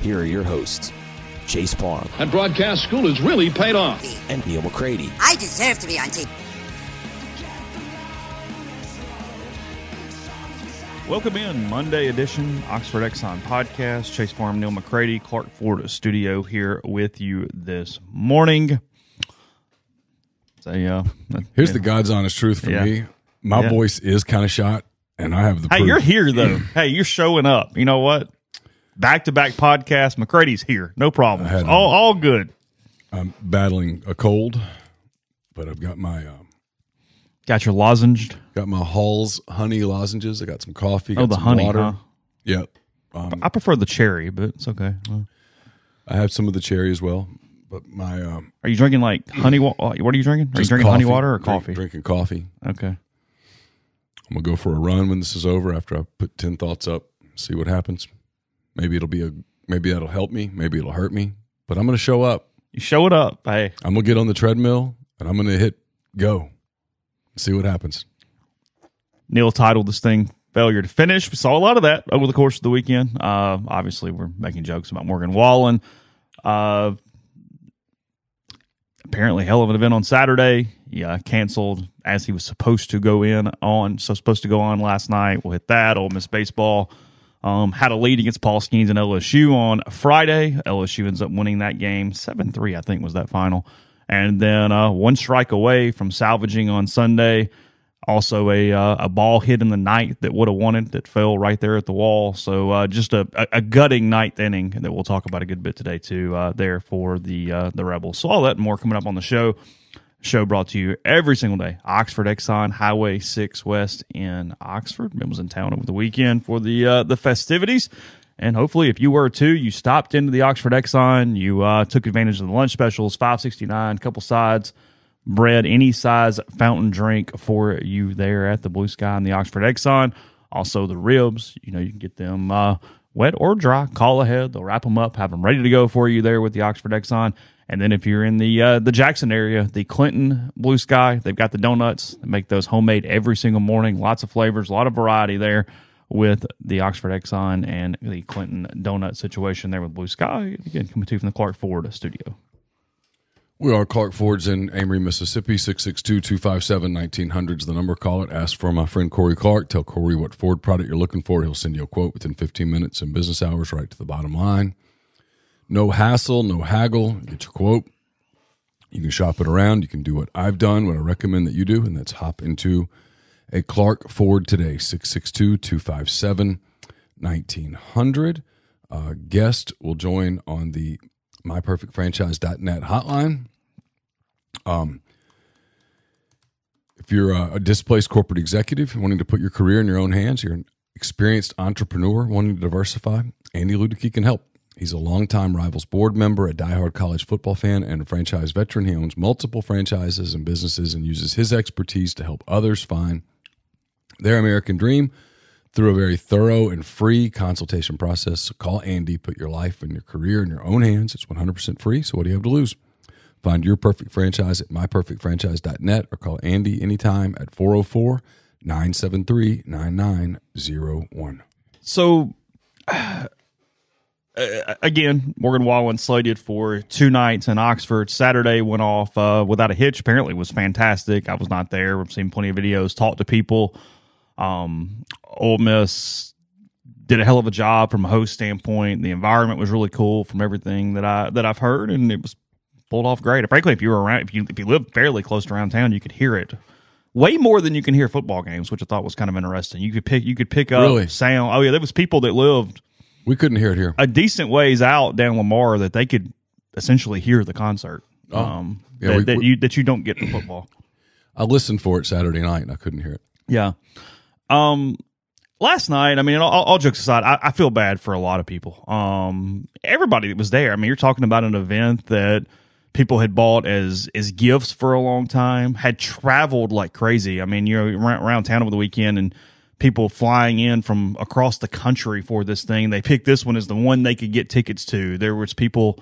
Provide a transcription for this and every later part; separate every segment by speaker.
Speaker 1: here are your hosts, Chase Parham
Speaker 2: And broadcast school has really paid off.
Speaker 1: and Neal McCready.
Speaker 3: I deserve to be on TV.
Speaker 4: Welcome in Monday edition Oxford Exxon podcast. Chase Parham, Neal McCready, Clark Ford Studio here with you this morning. So uh, yeah,
Speaker 5: Here's
Speaker 4: yeah.
Speaker 5: the God's honest truth for
Speaker 4: Yeah.
Speaker 5: me. My
Speaker 4: Yeah.
Speaker 5: voice is kind of shot, and I have the.
Speaker 4: Hey,
Speaker 5: proof.
Speaker 4: you're here though. hey, you're showing up. You know what? Back to back podcast. McCready's here. No problem. All all good.
Speaker 5: I'm battling a cold, but I've got my um,
Speaker 4: Got your lozenged.
Speaker 5: got my Halls honey lozenges. I got some coffee.
Speaker 4: Oh, the
Speaker 5: some
Speaker 4: honey.
Speaker 5: Water.
Speaker 4: Huh?
Speaker 5: Yep. Um,
Speaker 4: I prefer the cherry, but it's okay. Well,
Speaker 5: I have some of the cherry as well, but my um,
Speaker 4: Are you drinking like honey? Wa- what are you drinking? Are you drinking honey water or
Speaker 5: Drink-
Speaker 4: coffee?
Speaker 5: Drinking coffee.
Speaker 4: Okay.
Speaker 5: I'm gonna go for a run when this is over. After I put ten thoughts up, see what happens. Maybe it'll be a. Maybe that'll help me. Maybe it'll hurt me. But I'm gonna show up.
Speaker 4: You show it up. Hey,
Speaker 5: I'm gonna get on the treadmill and I'm gonna hit go. See what happens.
Speaker 4: Neal titled this thing "Failure to Finish." We saw a lot of that over the course of the weekend. Uh, obviously, we're making jokes about Morgan Wallen. Uh, apparently, hell of an event on Saturday. Yeah, canceled as he was supposed to go in on. So supposed to go on last night. We'll hit that. Ole Miss baseball. Um, had a lead against Paul Skenes and LSU on Friday. LSU ends up winning that game seven three. I think was that final. And then uh, one strike away from salvaging on Sunday. Also, a uh, a ball hit in the ninth that would have won it that fell right there at the wall. So uh, just a, a, a gutting ninth inning that we'll talk about a good bit today too. Uh, there for the uh, the Rebels. So all that and more coming up on the show. Show brought to you every single day. Oxford Exxon Highway Six West in Oxford. It was in town over the weekend for the uh, the festivities. And hopefully, if you were too, you stopped into the Oxford Exxon, you uh, took advantage of the lunch specials, five sixty nine, couple sides, bread, any size fountain drink for you there at the Blue Sky and the Oxford Exxon. Also, the ribs, you know, you can get them uh, wet or dry. Call ahead; they'll wrap them up, have them ready to go for you there with the Oxford Exxon. And then if you're in the uh, the Jackson area, the Clinton Blue Sky, they've got the donuts. They make those homemade every single morning. Lots of flavors, a lot of variety there with the Oxford Exxon and the Clinton donut situation there with Blue Sky. Again, coming to you from the Clark Ford studio.
Speaker 5: We are Clark Ford's in Amory, Mississippi. 662-257-1900 is the number. Call it. Ask for my friend Corey Clark. Tell Corey what Ford product you're looking for. He'll send you a quote within 15 minutes in business hours, right to the bottom line. No hassle, no haggle. Get your quote. You can shop it around. You can do what I've done, what I recommend that you do, and that's hop into a Clark Ford today. 662-257-1900. Uh, guest will join on the myperfectfranchise.net hotline. Um, if you're a, a displaced corporate executive wanting to put your career in your own hands, you're an experienced entrepreneur wanting to diversify, Andy Ludicky can help. He's a longtime Rivals board member, a diehard college football fan, and a franchise veteran. He owns multiple franchises and businesses and uses his expertise to help others find their American dream through a very thorough and free consultation process. So call Andy, put your life and your career in your own hands. It's 100% free. So what do you have to lose? Find your perfect franchise at myperfectfranchise.net or call Andy anytime at 404 973 9901.
Speaker 4: So, uh, again, Morgan Wallen slated for two nights in Oxford. Saturday went off uh, without a hitch. Apparently, it was fantastic. I was not there. I've seen plenty of videos, talked to people. Um, Ole Miss did a hell of a job from a host standpoint. The environment was really cool from everything that I that I've heard, and it was pulled off great. Frankly, if you were around, if you if you live fairly close to around town, you could hear it way more than you can hear football games, which I thought was kind of interesting. You could pick you could pick up
Speaker 5: Really?
Speaker 4: sound. Oh yeah, there was people that lived
Speaker 5: We couldn't hear it here.
Speaker 4: a decent ways out down Lamar that they could essentially hear the concert.
Speaker 5: Oh.
Speaker 4: Um,
Speaker 5: Yeah,
Speaker 4: that,
Speaker 5: we-
Speaker 4: that
Speaker 5: we-
Speaker 4: you that you don't get in football.
Speaker 5: I listened for it Saturday night and I couldn't hear it.
Speaker 4: Yeah. Um, last night, I mean, all, all jokes aside, I, I feel bad for a lot of people. Um, everybody that was there. I mean, you're talking about an event that people had bought as as gifts for a long time, had traveled like crazy. I mean, you're around, around town over the weekend and people flying in from across the country for this thing. They picked this one as the one they could get tickets to. There was people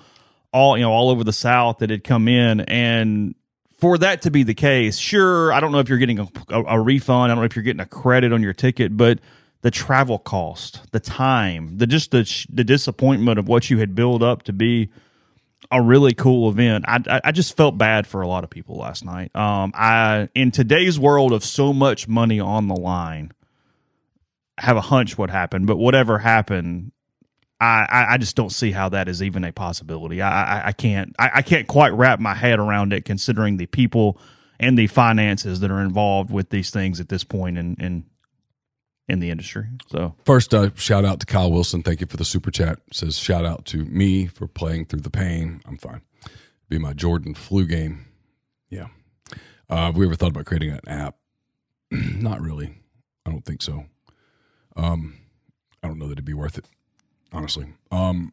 Speaker 4: all you know all over the South that had come in and for that to be the case, sure, I don't know if you're getting a, a, a refund. I don't know if you're getting a credit on your ticket, but the travel cost, the time, the just the the disappointment of what you had built up to be a really cool event. I, I just felt bad for a lot of people last night. Um, I in today's world of so much money on the line, have a hunch what happened, but whatever happened, I, I, just don't see how that is even a possibility. I, I, I can't I, I can't quite wrap my head around it, considering the people and the finances that are involved with these things at this point in in, in the industry. So
Speaker 5: First, uh, shout out to Kyle Wilson. Thank you for the super chat. Says shout out to me for playing through the pain. I'm fine. Be my Jordan flu game. Yeah. Uh, have we ever thought about creating an app? Not really. I don't think so. Um, I don't know that it'd be worth it, honestly. Um,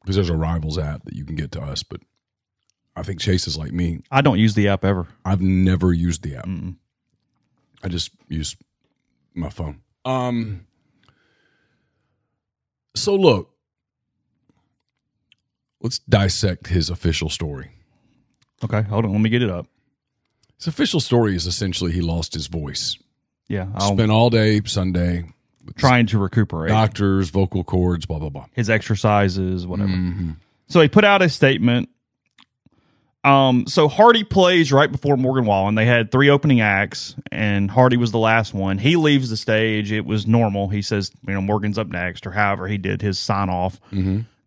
Speaker 5: because there's a rivals app that you can get to us, but I think Chase is like me.
Speaker 4: I don't use the app ever.
Speaker 5: I've never used the app.
Speaker 4: Mm-mm.
Speaker 5: I just use my phone. Um. So look, let's dissect his official story.
Speaker 4: Okay, hold on, let me get it up.
Speaker 5: His official story is essentially he lost his voice.
Speaker 4: Yeah, I'll
Speaker 5: Spent all day Sunday
Speaker 4: trying to recuperate
Speaker 5: doctors, vocal cords, blah blah blah.
Speaker 4: his exercises, whatever.
Speaker 5: Mhm.
Speaker 4: So he put out a statement. Um, so Hardy plays right before Morgan Wallen. They had three opening acts, and Hardy was the last one. He leaves the stage. It was normal. He says, you know, Morgan's up next, or however he did his sign off.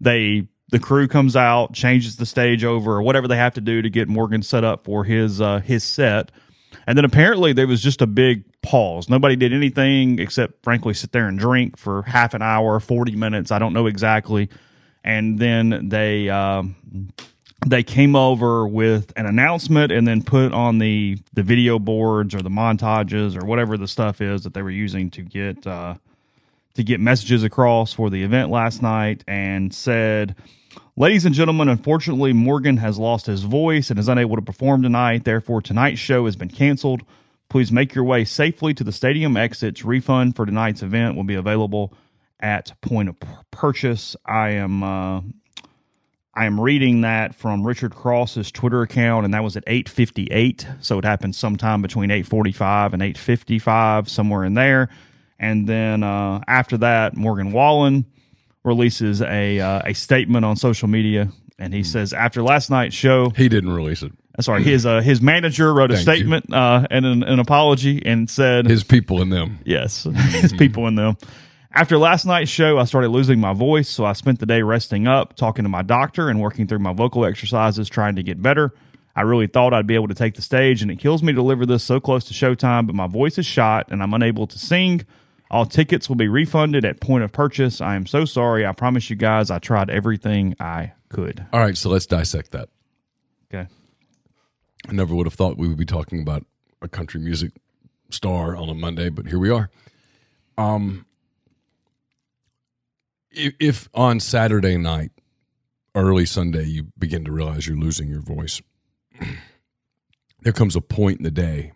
Speaker 4: They the crew comes out, changes the stage over, or whatever they have to do to get Morgan set up for his uh, his set. And then apparently there was just a big pause. Nobody did anything except, frankly, sit there and drink for half an hour, forty minutes. I don't know exactly. And then they um, they came over with an announcement and then put on the the video boards or the montages or whatever the stuff is that they were using to get uh, to get messages across for the event last night and said ladies and gentlemen unfortunately morgan has lost his voice and is unable to perform tonight therefore tonight's show has been canceled please make your way safely to the stadium exits refund for tonight's event will be available at point of purchase i am uh, I am reading that from Richard Cross's Twitter account, and that was at 8:58. So it happened sometime between 8:45 and 8:55, somewhere in there. And then uh, after that, Morgan Wallen releases a uh, a statement on social media, and he says after last night's show,
Speaker 5: He didn't release it.
Speaker 4: uh, sorry, his uh, his manager wrote a
Speaker 5: Thank
Speaker 4: statement uh, and an, an apology, and said
Speaker 5: His people in them.
Speaker 4: Yes, his people in them. After last night's show, I started losing my voice, so I spent the day resting up, talking to my doctor, and working through my vocal exercises, trying to get better. I really thought I'd be able to take the stage, and it kills me to deliver this so close to showtime, but my voice is shot and I'm unable to sing. All tickets will be refunded at point of purchase. I am so sorry. I promise you guys I tried everything I could.
Speaker 5: All right, so let's dissect that.
Speaker 4: Okay.
Speaker 5: I never would have thought we would be talking about a country music star on a Monday, but here we are. Um, if, if on Saturday night, early Sunday, you begin to realize you're losing your voice, there comes a point in the day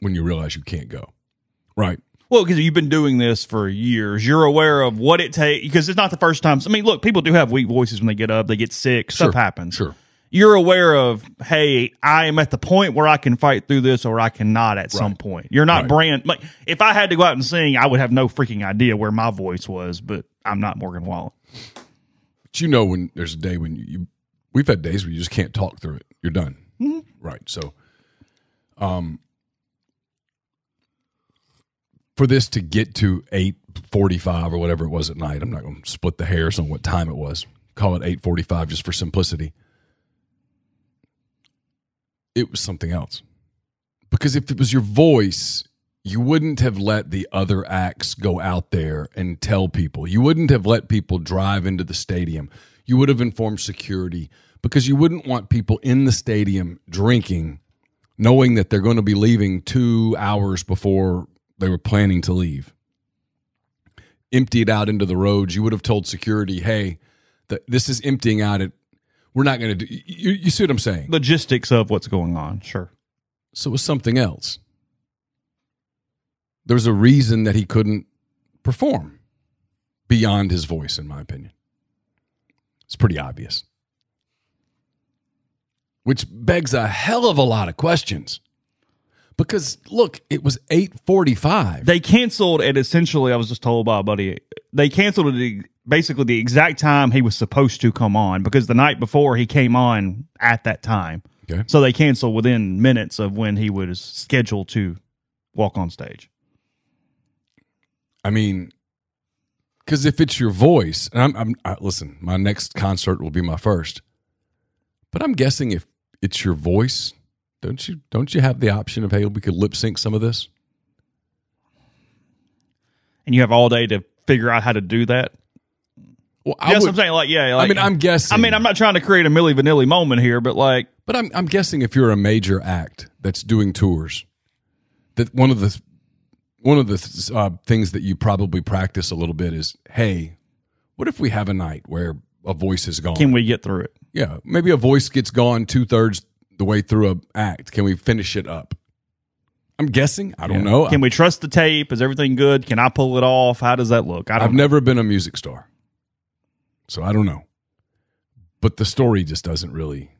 Speaker 5: when you realize you can't go. Right.
Speaker 4: Well, because you've been doing this for years, you're aware of what it takes. Because it's not the first time. I mean, look, people do have weak voices when they get up, they get sick, stuff happens.
Speaker 5: sure.
Speaker 4: you're aware of, hey, I am at the point where I can fight through this or I cannot at some point. You're not
Speaker 5: Right.
Speaker 4: brand like if I had to go out and sing, I would have no freaking idea where my voice was, but I'm not Morgan Wallen.
Speaker 5: But you know when there's a day when you, you we've had days where you just can't talk through it. You're done. Right. So um for this to get to 8:45 or whatever it was at night, I'm not going to split the hairs on what time it was. Call it 8:45 just for simplicity. It was something else. Because if it was your voice, you wouldn't have let the other acts go out there and tell people. You wouldn't have let people drive into the stadium. You would have informed security because you wouldn't want people in the stadium drinking, knowing that they're going to be leaving two hours before they were planning to leave. Empty it out into the roads. You would have told security, hey, th- this is emptying out It we're not going to do you, you see what i'm saying
Speaker 4: Logistics of what's going on, sure.
Speaker 5: so it was something else. There was a reason that he couldn't perform beyond his voice, in my opinion. It's pretty obvious. Which begs a hell of a lot of questions. Because look, it was 845.
Speaker 4: They canceled it essentially, I was just told by a buddy, they canceled it at basically the exact time he was supposed to come on because the night before he came on at that time.
Speaker 5: Okay.
Speaker 4: So they canceled within minutes of when he was scheduled to walk on stage.
Speaker 5: I mean, because if it's your voice, and I'm, I'm I, listen, my next concert will be my first, but I'm guessing if it's your voice, don't you don't you have the option of hey, we could lip sync some of this?
Speaker 4: And you have all day to figure out how to do that.
Speaker 5: Well,
Speaker 4: I That's what I'm saying. Like, yeah. Like,
Speaker 5: I mean, I'm guessing.
Speaker 4: I mean, I'm not trying to create a Milli Vanilli moment here, but like,
Speaker 5: but I'm I'm guessing if you're a major act that's doing tours, that one of the one of the uh, things that you probably practice a little bit is, hey, what if we have a night where a voice is gone?
Speaker 4: can we get through it?
Speaker 5: Yeah, maybe a voice gets gone two thirds the way through a act. Can we finish it up? I'm guessing. I don't know.
Speaker 4: Can we trust the tape? Is everything good? Can I pull it off? How does that look? I don't
Speaker 5: I've never been a music star, so I don't know. But the story just doesn't really,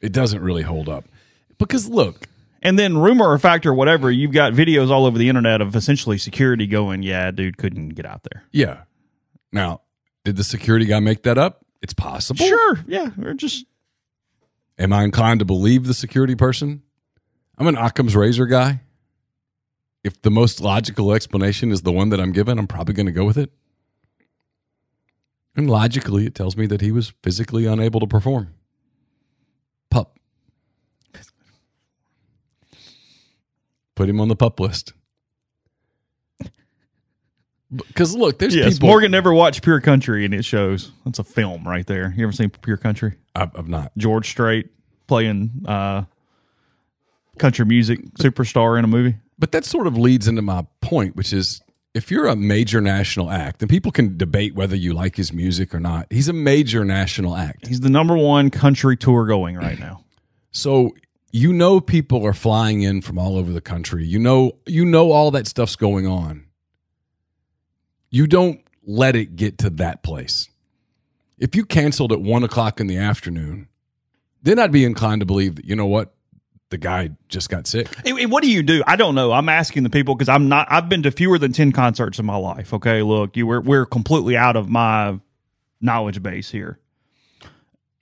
Speaker 5: it doesn't really hold up. Because look,
Speaker 4: And then rumor or fact or whatever, you've got videos all over the internet of essentially security going, "Yeah, dude couldn't get out there."
Speaker 5: yeah. Now, did the security guy make that up? It's possible.
Speaker 4: Sure, yeah, or just
Speaker 5: Am I inclined to believe the security person? I'm an Occam's razor guy. If the most logical explanation is the one that I'm given, I'm probably going to go with it. And logically, it tells me that he was physically unable to perform. Pup. Put him on the pup list. Because look, there's
Speaker 4: yes.
Speaker 5: people.
Speaker 4: Morgan never watched Pure Country, and it shows. That's a film right there. You ever seen Pure Country?
Speaker 5: I've, I've not.
Speaker 4: George Strait playing uh, country music superstar in a movie.
Speaker 5: But that sort of leads into my point, which is if you're a major national act, and people can debate whether you like his music or not, he's a major national act.
Speaker 4: He's the number one country tour going right now.
Speaker 5: So you know people are flying in from all over the country. You know you know all that stuff's going on. You don't let it get to that place. If you canceled at one o'clock in the afternoon, then I'd be inclined to believe that you know what the guy just got sick.
Speaker 4: And- and what do you do? I don't know. I'm asking the people because I'm not. I've been to fewer than ten concerts in my life. Okay, look, you we're we're completely out of my knowledge base here.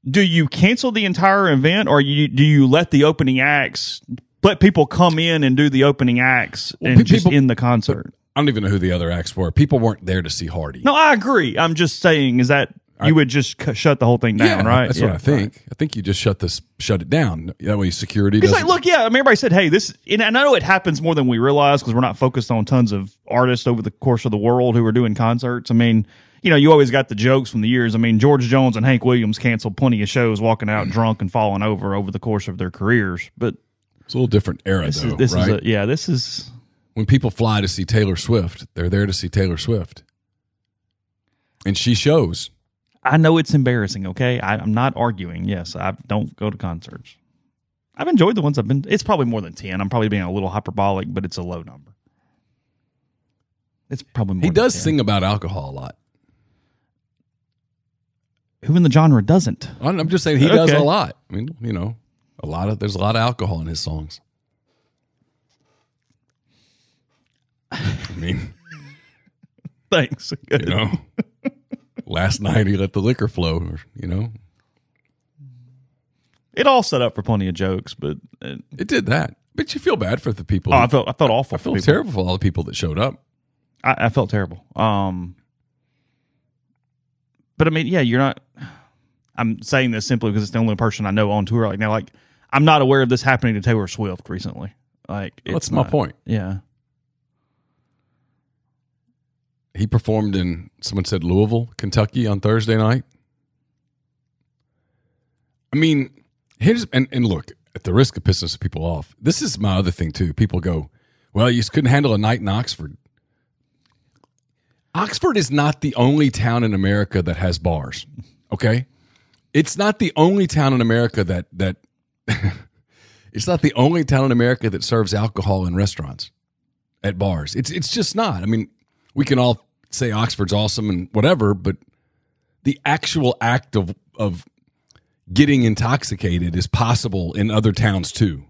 Speaker 4: Do you cancel the entire event, or you do you let the opening acts let people come in and do the opening acts
Speaker 5: Well,
Speaker 4: and
Speaker 5: pe-
Speaker 4: just
Speaker 5: people-
Speaker 4: end the concert?
Speaker 5: I don't even know who the other acts were. People weren't there to see Hardy.
Speaker 4: No, I agree. I'm just saying is that you would just shut the whole thing down,
Speaker 5: Yeah,
Speaker 4: right?
Speaker 5: That's
Speaker 4: Yeah,
Speaker 5: what I think. I think you just shut this, shut it down. That way, security.
Speaker 4: It's like, look, yeah. I mean, everybody said, "Hey, this," and I know it happens more than we realize because we're not focused on tons of artists over the course of the world who are doing concerts. I mean, you know, you always got the jokes from the years. I mean, George Jones and Hank Williams canceled plenty of shows, walking out drunk and falling over over the course of their careers. But
Speaker 5: it's a little different era,
Speaker 4: this
Speaker 5: though,
Speaker 4: is this
Speaker 5: right?
Speaker 4: is a, yeah, this is
Speaker 5: when people fly to see Taylor Swift, they're there to see Taylor Swift, and she shows.
Speaker 4: I know it's embarrassing. Okay, I, I'm not arguing. Yes, I don't go to concerts. I've enjoyed the ones I've been. It's probably more than ten. I'm probably being a little hyperbolic, but it's a low number. It's probably more.
Speaker 5: He does
Speaker 4: 10.
Speaker 5: sing about alcohol a lot.
Speaker 4: who in the genre doesn't?
Speaker 5: I'm I'm just saying he does a lot. I mean, you know, a lot of there's a lot of alcohol in his songs. I mean,
Speaker 4: Thanks.
Speaker 5: you know, last night he let the liquor flow. You know,
Speaker 4: It all set up for plenty of jokes, but uh,
Speaker 5: it did that. But you feel bad for the people.
Speaker 4: oh, I felt I felt awful.
Speaker 5: I feel
Speaker 4: people.
Speaker 5: terrible for all the people that showed up.
Speaker 4: I, I felt terrible. Um, but I mean, yeah, you're not. I'm saying this simply because it's the only person I know on tour right now. Like, I'm not aware of this happening to Taylor Swift recently. Like, it's
Speaker 5: That's my point.
Speaker 4: Yeah,
Speaker 5: He performed in someone said Louisville, Kentucky on Thursday night. I mean, here's and, and look, at the risk of pissing some people off, this is my other thing too. People go, Well, you just couldn't handle a night in Oxford. Oxford is not the only town in America that has bars. Okay? It's not the only town in America that that it's not the only town in America that serves alcohol in restaurants at bars. It's it's just not. I mean, we can all say Oxford's awesome and whatever, but the actual act of of getting intoxicated is possible in other towns too.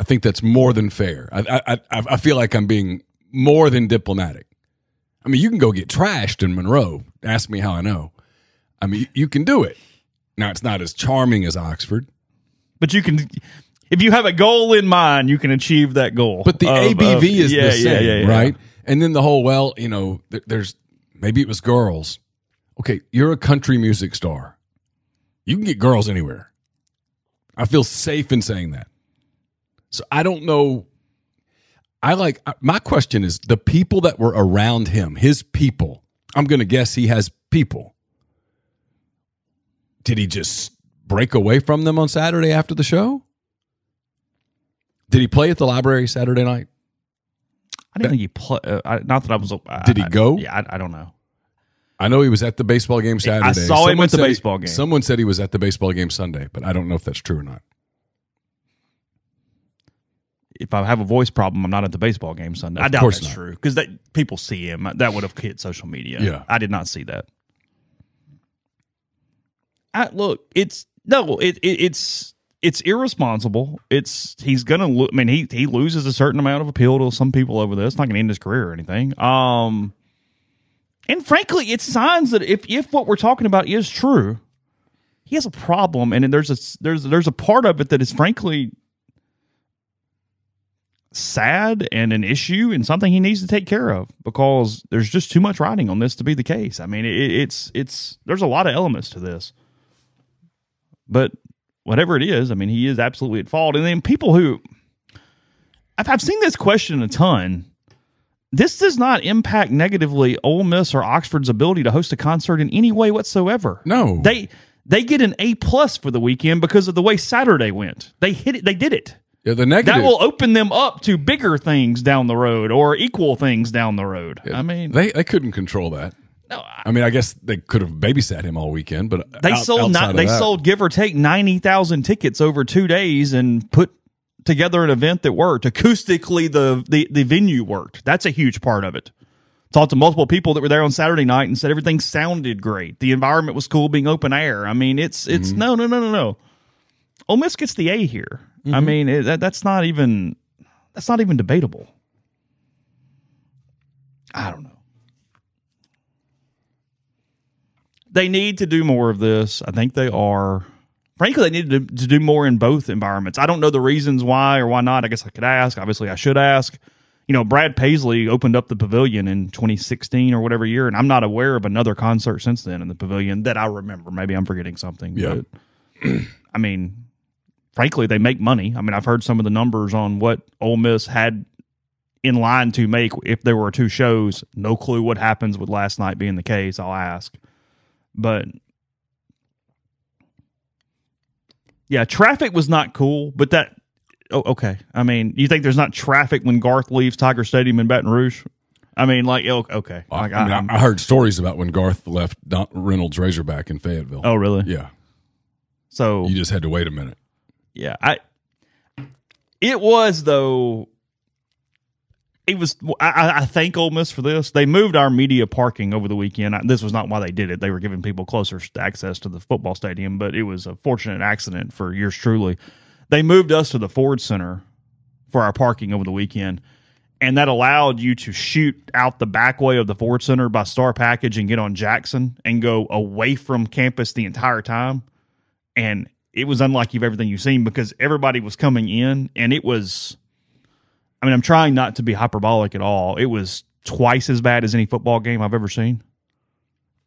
Speaker 5: I think that's more than fair. I I I, feel like I'm being more than diplomatic. I mean, you can go get trashed in Monroe. Ask me how I know. I mean, you can do it. Now, it's not as charming as Oxford,
Speaker 4: but you can. If you have a goal in mind, you can achieve that goal.
Speaker 5: But the
Speaker 4: of-
Speaker 5: ABV
Speaker 4: of-
Speaker 5: is
Speaker 4: yeah,
Speaker 5: the same,
Speaker 4: yeah, yeah, yeah.
Speaker 5: right? And then the whole well, you know, there's maybe it was girls. Okay, you're a country music star. You can get girls anywhere. I feel safe in saying that. So I don't know. I like uh, my question is the people that were around him, his people. I'm going to guess he has people. Did he just break away from them on Saturday after the show? Did he play at the library Saturday night?
Speaker 4: I didn't think he play. Uh, not that I was. I,
Speaker 5: Did he
Speaker 4: I-
Speaker 5: go?
Speaker 4: yeah, I, I don't know.
Speaker 5: I know he was at the baseball game Saturday.
Speaker 4: I saw him at the baseball game.
Speaker 5: Someone said he was at the baseball game Sunday, but I don't know if that's true or not.
Speaker 4: If I have a voice problem, I'm not at the baseball game Sunday. I doubt
Speaker 5: course
Speaker 4: that's
Speaker 5: not.
Speaker 4: true because that people see him. That would have hit social media.
Speaker 5: Yeah.
Speaker 4: I did not see that. I, look, it's no, it, it it's it's irresponsible. It's he's gonna. Lo- I mean, he he loses a certain amount of appeal to some people over this. It's not gonna end his career or anything. Um, and frankly, it's signs that if if what we're talking about is true, he has a problem, and there's a there's there's a part of it that is frankly sad and an issue and something he needs to take care of because there's just too much writing on this to be the case. I mean, it, it's it's there's a lot of elements to this, but whatever it is, I mean, he is absolutely at fault. And then people who I've, I've seen this question a ton. This does not impact negatively Ole Miss or Oxford's ability to host a concert in any way whatsoever.
Speaker 5: No.
Speaker 4: they they get an A plus for the weekend because of the way Saturday went. They hit it. They did it
Speaker 5: Yeah, the negative.
Speaker 4: that will open them up to bigger things down the road or equal things down the road. I mean,
Speaker 5: they they couldn't control that.
Speaker 4: No, I-
Speaker 5: I mean, I guess they could have babysat him all weekend, but
Speaker 4: they
Speaker 5: out-
Speaker 4: sold not, they
Speaker 5: that-
Speaker 4: sold give or take ninety thousand tickets over two days and put together an event that worked acoustically. The the the venue worked. That's a huge part of it. Talked to multiple people that were there on Saturday night and said everything sounded great. The environment was cool, being open air. I mean, it's it's
Speaker 5: Mm-hmm.
Speaker 4: no no no no no. Ole Miss gets the A here. I
Speaker 5: Mm-hmm.
Speaker 4: mean, it, that, that's not even that's not even debatable. I don't know. They need to do more of this. I think they are. Frankly, they need to, to do more in both environments. I don't know the reasons why or why not. I guess I could ask. Obviously, I should ask. You know, Brad Paisley opened up the pavilion in 2016 or whatever year, and I'm not aware of another concert since then in the pavilion that I remember. Maybe I'm forgetting something.
Speaker 5: Yeah.
Speaker 4: But, I mean, frankly, they make money. I mean, I've heard some of the numbers on what Ole Miss had in line to make if there were two shows. No clue what happens with last night being the case. I'll ask, but yeah, traffic was not cool. But that oh, okay. I mean, you think there's not traffic when Garth leaves Tiger Stadium in Baton Rouge? I mean, like oh, okay.
Speaker 5: I,
Speaker 4: Like,
Speaker 5: I mean, I, I heard stories about when Garth left Don Reynolds Razorback in Fayetteville.
Speaker 4: oh, really?
Speaker 5: yeah.
Speaker 4: So
Speaker 5: You just had to wait a minute.
Speaker 4: Yeah, I. It was though. It was I, I thank Ole Miss for this. They moved our media parking over the weekend. This was not why they did it. They were giving people closer access to the football stadium, but it was a fortunate accident for yours truly. They moved us to the Ford Center for our parking over the weekend, and that allowed you to shoot out the back way of the Ford Center by Star Package and get on Jackson and go away from campus the entire time. And it was unlike you've everything you've seen because everybody was coming in, and it was I mean, I'm trying not to be hyperbolic at all. It was twice as bad as any football game I've ever seen.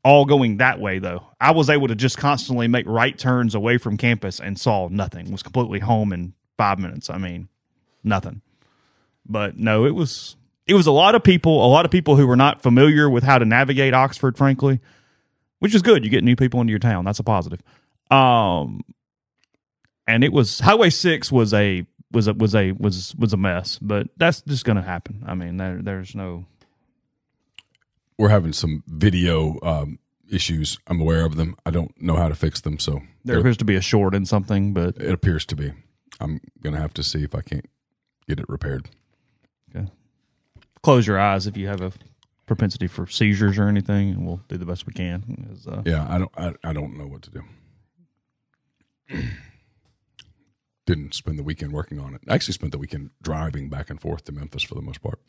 Speaker 4: All going that way, though. I was able to just constantly make right turns away from campus and saw nothing. Was completely home in five minutes. I mean, nothing. But no, it was it was a lot of people, a lot of people who were not familiar with how to navigate Oxford, frankly, which is good. You get new people into your town. That's a positive. Um, and it was Highway Six was a was a was a was was a mess. But that's just going to happen. I mean, there there's no.
Speaker 5: We're having some video um, issues. I'm aware of them. I don't know how to fix them. So
Speaker 4: there appears to be a short in something, but
Speaker 5: it appears to be. I'm going to have to see if I can't get it repaired.
Speaker 4: Okay. Close your eyes if you have a propensity for seizures or anything, and we'll do the best we can.
Speaker 5: As, Uh, yeah, I don't. I, I don't know what to do. didn't spend the weekend working on it. I actually spent the weekend driving back and forth to Memphis for the most part.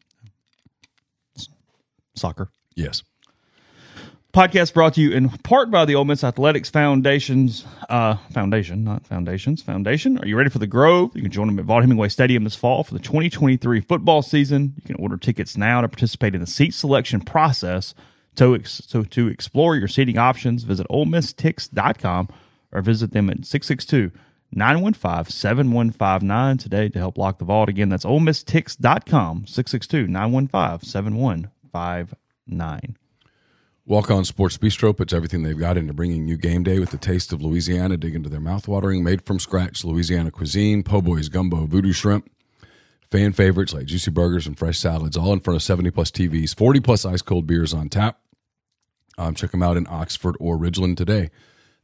Speaker 4: Soccer.
Speaker 5: Yes.
Speaker 4: Podcast brought to you in part by the Ole Miss Athletics Foundations uh, Foundation, not Foundations Foundation. Are you ready for the Grove? You can join them at Vaught Hemingway Stadium this fall for the 2023 football season. You can order tickets now to participate in the seat selection process. To, so to explore your seating options, visit OleMissTix.com or visit them at 662- 915 7159 today to help lock the vault. Again, that's OleMissTix.com, 662 915 7159.
Speaker 5: Walk on Sports Bistro puts everything they've got into bringing you game day with the taste of Louisiana. Dig into their mouthwatering, made from scratch Louisiana cuisine, po' boys, gumbo, voodoo shrimp, fan favorites like juicy burgers and fresh salads, all in front of 70 plus TVs, 40 plus ice cold beers on tap. Um, check them out in Oxford or Ridgeland today.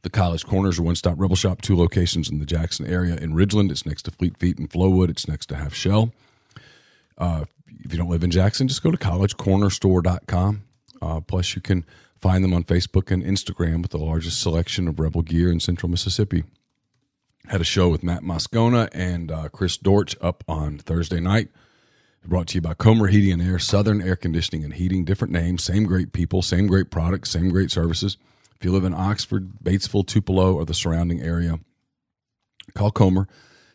Speaker 5: The College Corners are one stop rebel shop, two locations in the Jackson area. In Ridgeland, it's next to Fleet Feet and Flowwood, it's next to Half Shell. Uh, if you don't live in Jackson, just go to collegecornerstore.com. Uh, plus, you can find them on Facebook and Instagram with the largest selection of Rebel gear in central Mississippi. Had a show with Matt Moscona and uh, Chris Dortch up on Thursday night. Brought to you by Comer Heating and Air, Southern Air Conditioning and Heating. Different names, same great people, same great products, same great services. If you live in Oxford, Batesville, Tupelo, or the surrounding area, call Comer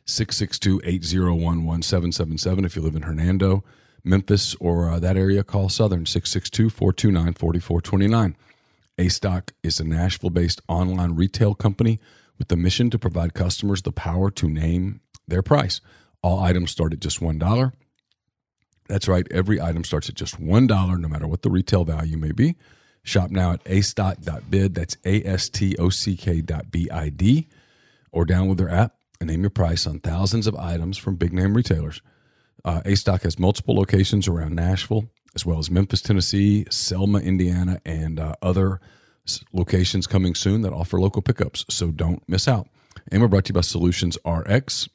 Speaker 5: 662 801 1777. If you live in Hernando, Memphis, or uh, that area, call Southern 662 429 4429. A Stock is a Nashville based online retail company with the mission to provide customers the power to name their price. All items start at just $1. That's right, every item starts at just $1, no matter what the retail value may be. Shop now at astock.bid. That's A S T O C K dot B I D. Or download their app and name your price on thousands of items from big name retailers. Uh, A Stock has multiple locations around Nashville, as well as Memphis, Tennessee, Selma, Indiana, and uh, other locations coming soon that offer local pickups. So don't miss out. And we're brought to you by Solutions RX.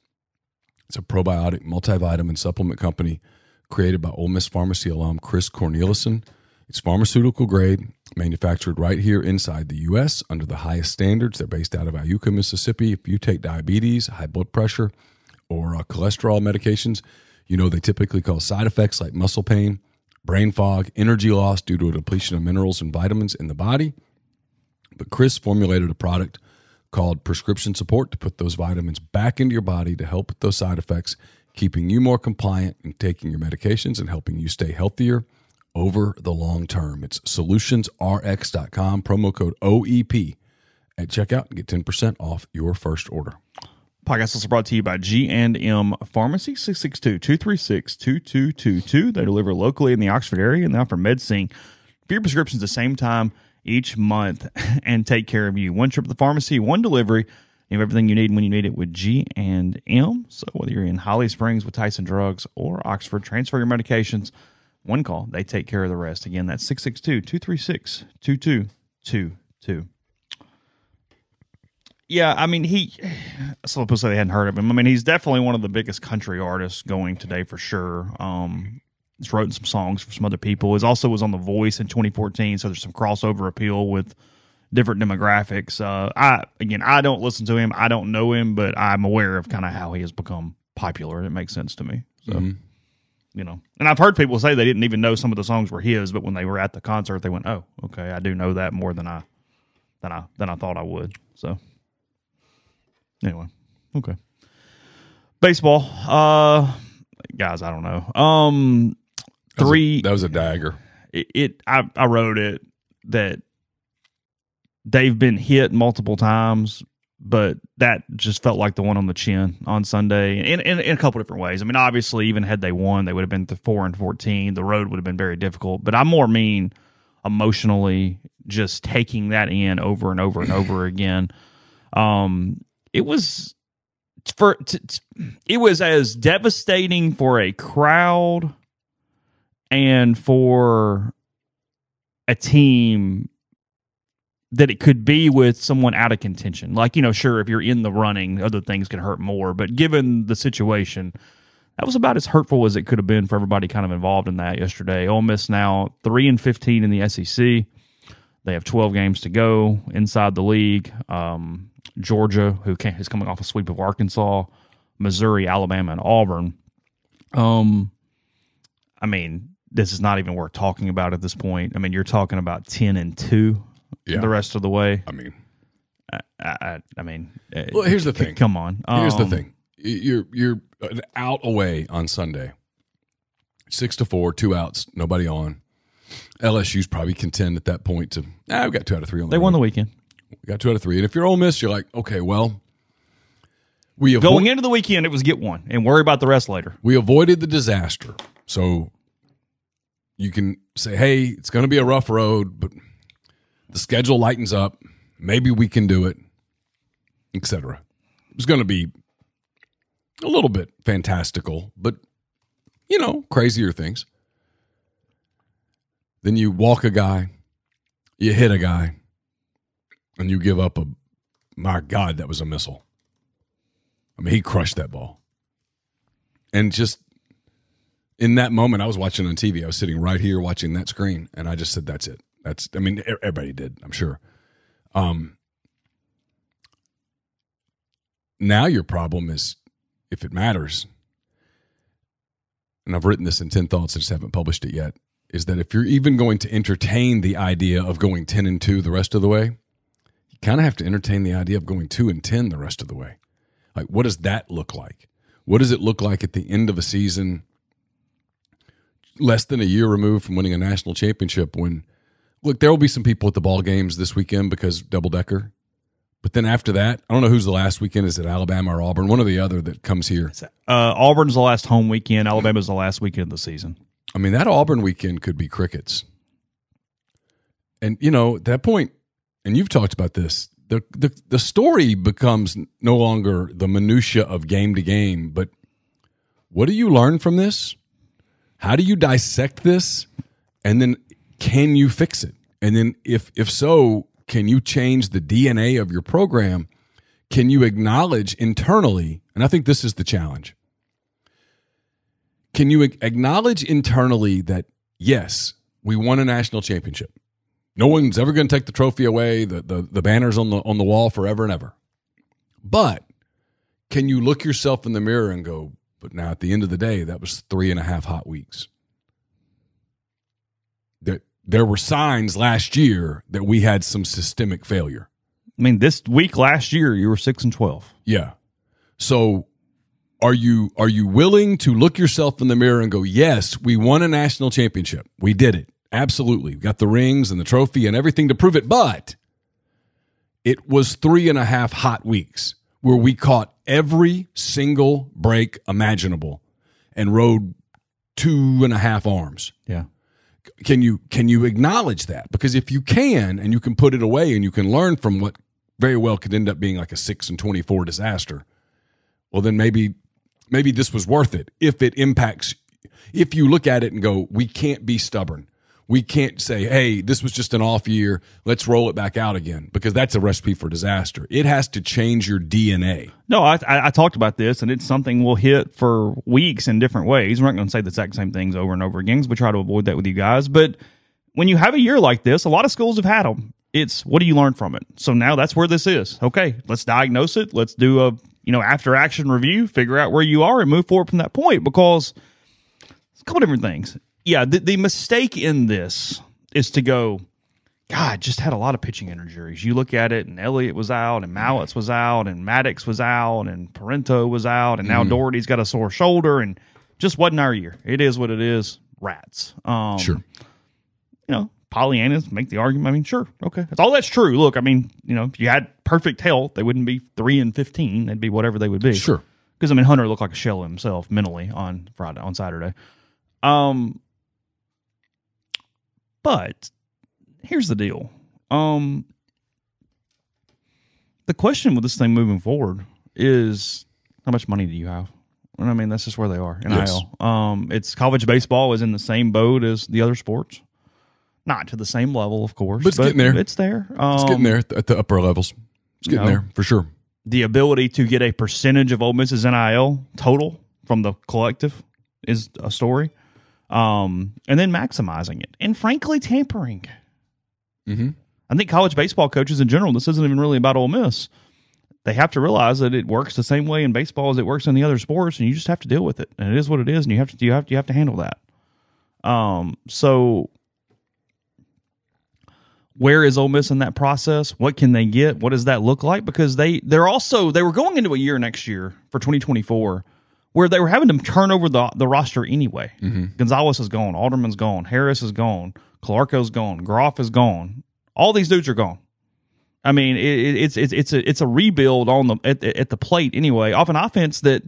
Speaker 5: It's a probiotic multivitamin supplement company created by Ole Miss Pharmacy alum Chris Cornelison. It's pharmaceutical grade, manufactured right here inside the U.S. under the highest standards. They're based out of Iuka, Mississippi. If you take diabetes, high blood pressure, or uh, cholesterol medications, you know they typically cause side effects like muscle pain, brain fog, energy loss due to a depletion of minerals and vitamins in the body. But Chris formulated a product called Prescription Support to put those vitamins back into your body to help with those side effects, keeping you more compliant in taking your medications and helping you stay healthier over the long term. It's solutionsrx.com, promo code OEP at checkout and get 10% off your first order.
Speaker 4: Podcast also brought to you by G&M Pharmacy, 662-236-2222. They deliver locally in the Oxford area and they offer MedSync for your prescriptions the same time each month and take care of you. One trip to the pharmacy, one delivery. You have everything you need when you need it with G&M. So whether you're in Holly Springs with Tyson Drugs or Oxford, transfer your medications – one call, they take care of the rest. Again, that's 662 236 2222. Yeah, I mean, he, some people say they hadn't heard of him. I mean, he's definitely one of the biggest country artists going today for sure. Um, He's written some songs for some other people. He also was on The Voice in 2014, so there's some crossover appeal with different demographics. Uh, I again, I don't listen to him. I don't know him, but I'm aware of kind of how he has become popular. It makes sense to me. So. You know, and I've heard people say they didn't even know some of the songs were his, but when they were at the concert, they went, "Oh, okay, I do know that more than I than I than I thought I would." So, anyway, okay, baseball, uh, guys, I don't know. Um,
Speaker 5: That was a-
Speaker 4: three
Speaker 5: that was a dagger.
Speaker 4: it, it I, I wrote it that they've been hit multiple times, but that just felt like the one on the chin on Sunday in, in, in a couple different ways. I mean, obviously, even had they won, they would have been to four and fourteen. The road would have been very difficult. But I more mean emotionally, just taking that in over and over and over again. Um, it was for t- t- it was as devastating for a crowd and for a team that it could be with someone out of contention. Like, you know, sure, if you're in the running, other things can hurt more. But given the situation, that was about as hurtful as it could have been for everybody kind of involved in that yesterday. Ole Miss now 3 and 15 in the SEC. They have 12 games to go inside the league. Um, Georgia, who is coming off a sweep of Arkansas, Missouri, Alabama, and Auburn. Um, I mean, this is not even worth talking about at this point. I mean, you're talking about 10 and 2
Speaker 5: Yeah.
Speaker 4: the rest of the way.
Speaker 5: I mean,
Speaker 4: I, I, I mean, uh,
Speaker 5: Well, here's the thing.
Speaker 4: Come on.
Speaker 5: Here's the
Speaker 4: Um,
Speaker 5: thing: you're you're out away on Sunday, six to four, two outs, nobody on. LSU's probably contend at that point to. Ah, we got two out of three on. The
Speaker 4: They won the weekend.
Speaker 5: We got two out of three, and if you're Ole Miss, you're like, okay, well, we avo-
Speaker 4: Going into the weekend, it was get one and worry about the rest later.
Speaker 5: we avoided the disaster, so you can say, hey, it's going to be a rough road, but the schedule lightens up. Maybe we can do it, etc. It's going to be a little bit fantastical, but you know, crazier things. Then you walk a guy, you hit a guy, and you give up a. My God, that was a missile. I mean, he crushed that ball, and just in that moment, I was watching on TV. I was sitting right here watching that screen, and I just said, "That's it." That's. I mean, everybody did. I'm sure. Um. Now your problem is, if it matters, and I've written this in ten thoughts. I just haven't published it yet. Is that if you're even going to entertain the idea of going ten and two the rest of the way, you kind of have to entertain the idea of going two and ten the rest of the way. Like, what does that look like? What does it look like at the end of a season? less than a year removed from winning a national championship when look there will be some people at the ball games this weekend because double decker but then after that i don't know who's the last weekend. Is it alabama or auburn? One or the other that comes here.
Speaker 4: Uh, Auburn's the last home weekend. Alabama's the last weekend of the season.
Speaker 5: i mean that auburn weekend could be crickets. And you know at that point and you've talked about this the, the the story becomes no longer the minutia of game to game but what do you learn from this? How do you dissect this? And then can you fix it? And then if if so can you change the dna of your program? Can you acknowledge internally and i think this is the challenge can you acknowledge internally that yes we won a national championship. No one's ever going to take the trophy away the, the the banners on the on the wall forever and ever. But can you look yourself in the mirror and go but now at the end of the day that was three and a half hot weeks that there were signs last year that we had some systemic failure.
Speaker 4: I mean, this week last year, you were six and twelve.
Speaker 5: yeah. So are you are you willing to look yourself in the mirror and go yes we won a national championship. We did it. Absolutely. We got the rings and the trophy and everything to prove it but it was three and a half hot weeks where we caught every single break imaginable and rode two and a half arms.
Speaker 4: Yeah.
Speaker 5: Can you can you acknowledge that? Because if you can and you can put it away and you can learn from what very well could end up being like a 6 and 24 disaster well then maybe maybe this was worth it. If it impacts if you look at it and go we can't be stubborn we can't say, hey, this was just an off year. Let's roll it back out again because that's a recipe for disaster. It has to change your DNA.
Speaker 4: No, I, I, I talked about this, and it's something we'll hit for weeks in different ways. We're not going to say the exact same things over and over again because we try to avoid that with you guys. But when you have a year like this, a lot of schools have had them. It's what do you learn from it? So now that's where this is. Okay, let's diagnose it. Let's do a you know after action review, figure out where you are, and move forward from that point. Because it's a couple different things. Yeah, the, the mistake in this is to go. God, just had a lot of pitching injuries. You look at it, and Elliott was out, and Mallitz was out, and Maddox was out, and Parento was out, and now Dougherty's got a sore shoulder, and just wasn't our year. It is what it is. Rats. Um,
Speaker 5: Sure.
Speaker 4: you know, Pollyannas make the argument. I mean, sure, okay, that's all that's true. Look, I mean, you know, if you had perfect health, they wouldn't be three and fifteen. They'd be whatever they would be.
Speaker 5: Sure.
Speaker 4: because I mean, Hunter looked like a shell of himself mentally on Friday on Saturday. Um, but here's the deal. Um, the question with this thing moving forward is how much money do you have? And I mean, that's just where they are. NIL.
Speaker 5: Yes.
Speaker 4: Um, it's college baseball is in the same boat as the other sports. Not to the same level, of course,
Speaker 5: But it's getting there.
Speaker 4: It's there. Um,
Speaker 5: It's getting there at the, upper levels. It's getting
Speaker 4: know.
Speaker 5: there for sure.
Speaker 4: the ability to get a percentage of Ole Miss's NIL total from the collective is a story. Um, and then maximizing it, and frankly, tampering.
Speaker 5: Mm-hmm.
Speaker 4: I think college baseball coaches in general, this isn't even really about Ole Miss. They have to realize that it works the same way in baseball as it works in the other sports, and you just have to deal with it. And it is what it is, and you have to you have to you have to handle that. Um, so where is Ole Miss in that process? What can they get? What does that look like? Because they they're also they were going into a year next year for 2024 where they were having to turn over the the roster anyway. Mm-hmm. Gonzalez is gone, Alderman's gone, Harris is gone, Calarco's gone, Groff is gone. All these dudes are gone. I mean, it, it, it's it's it's a it's a rebuild on the at, the- at the plate anyway. Off an offense that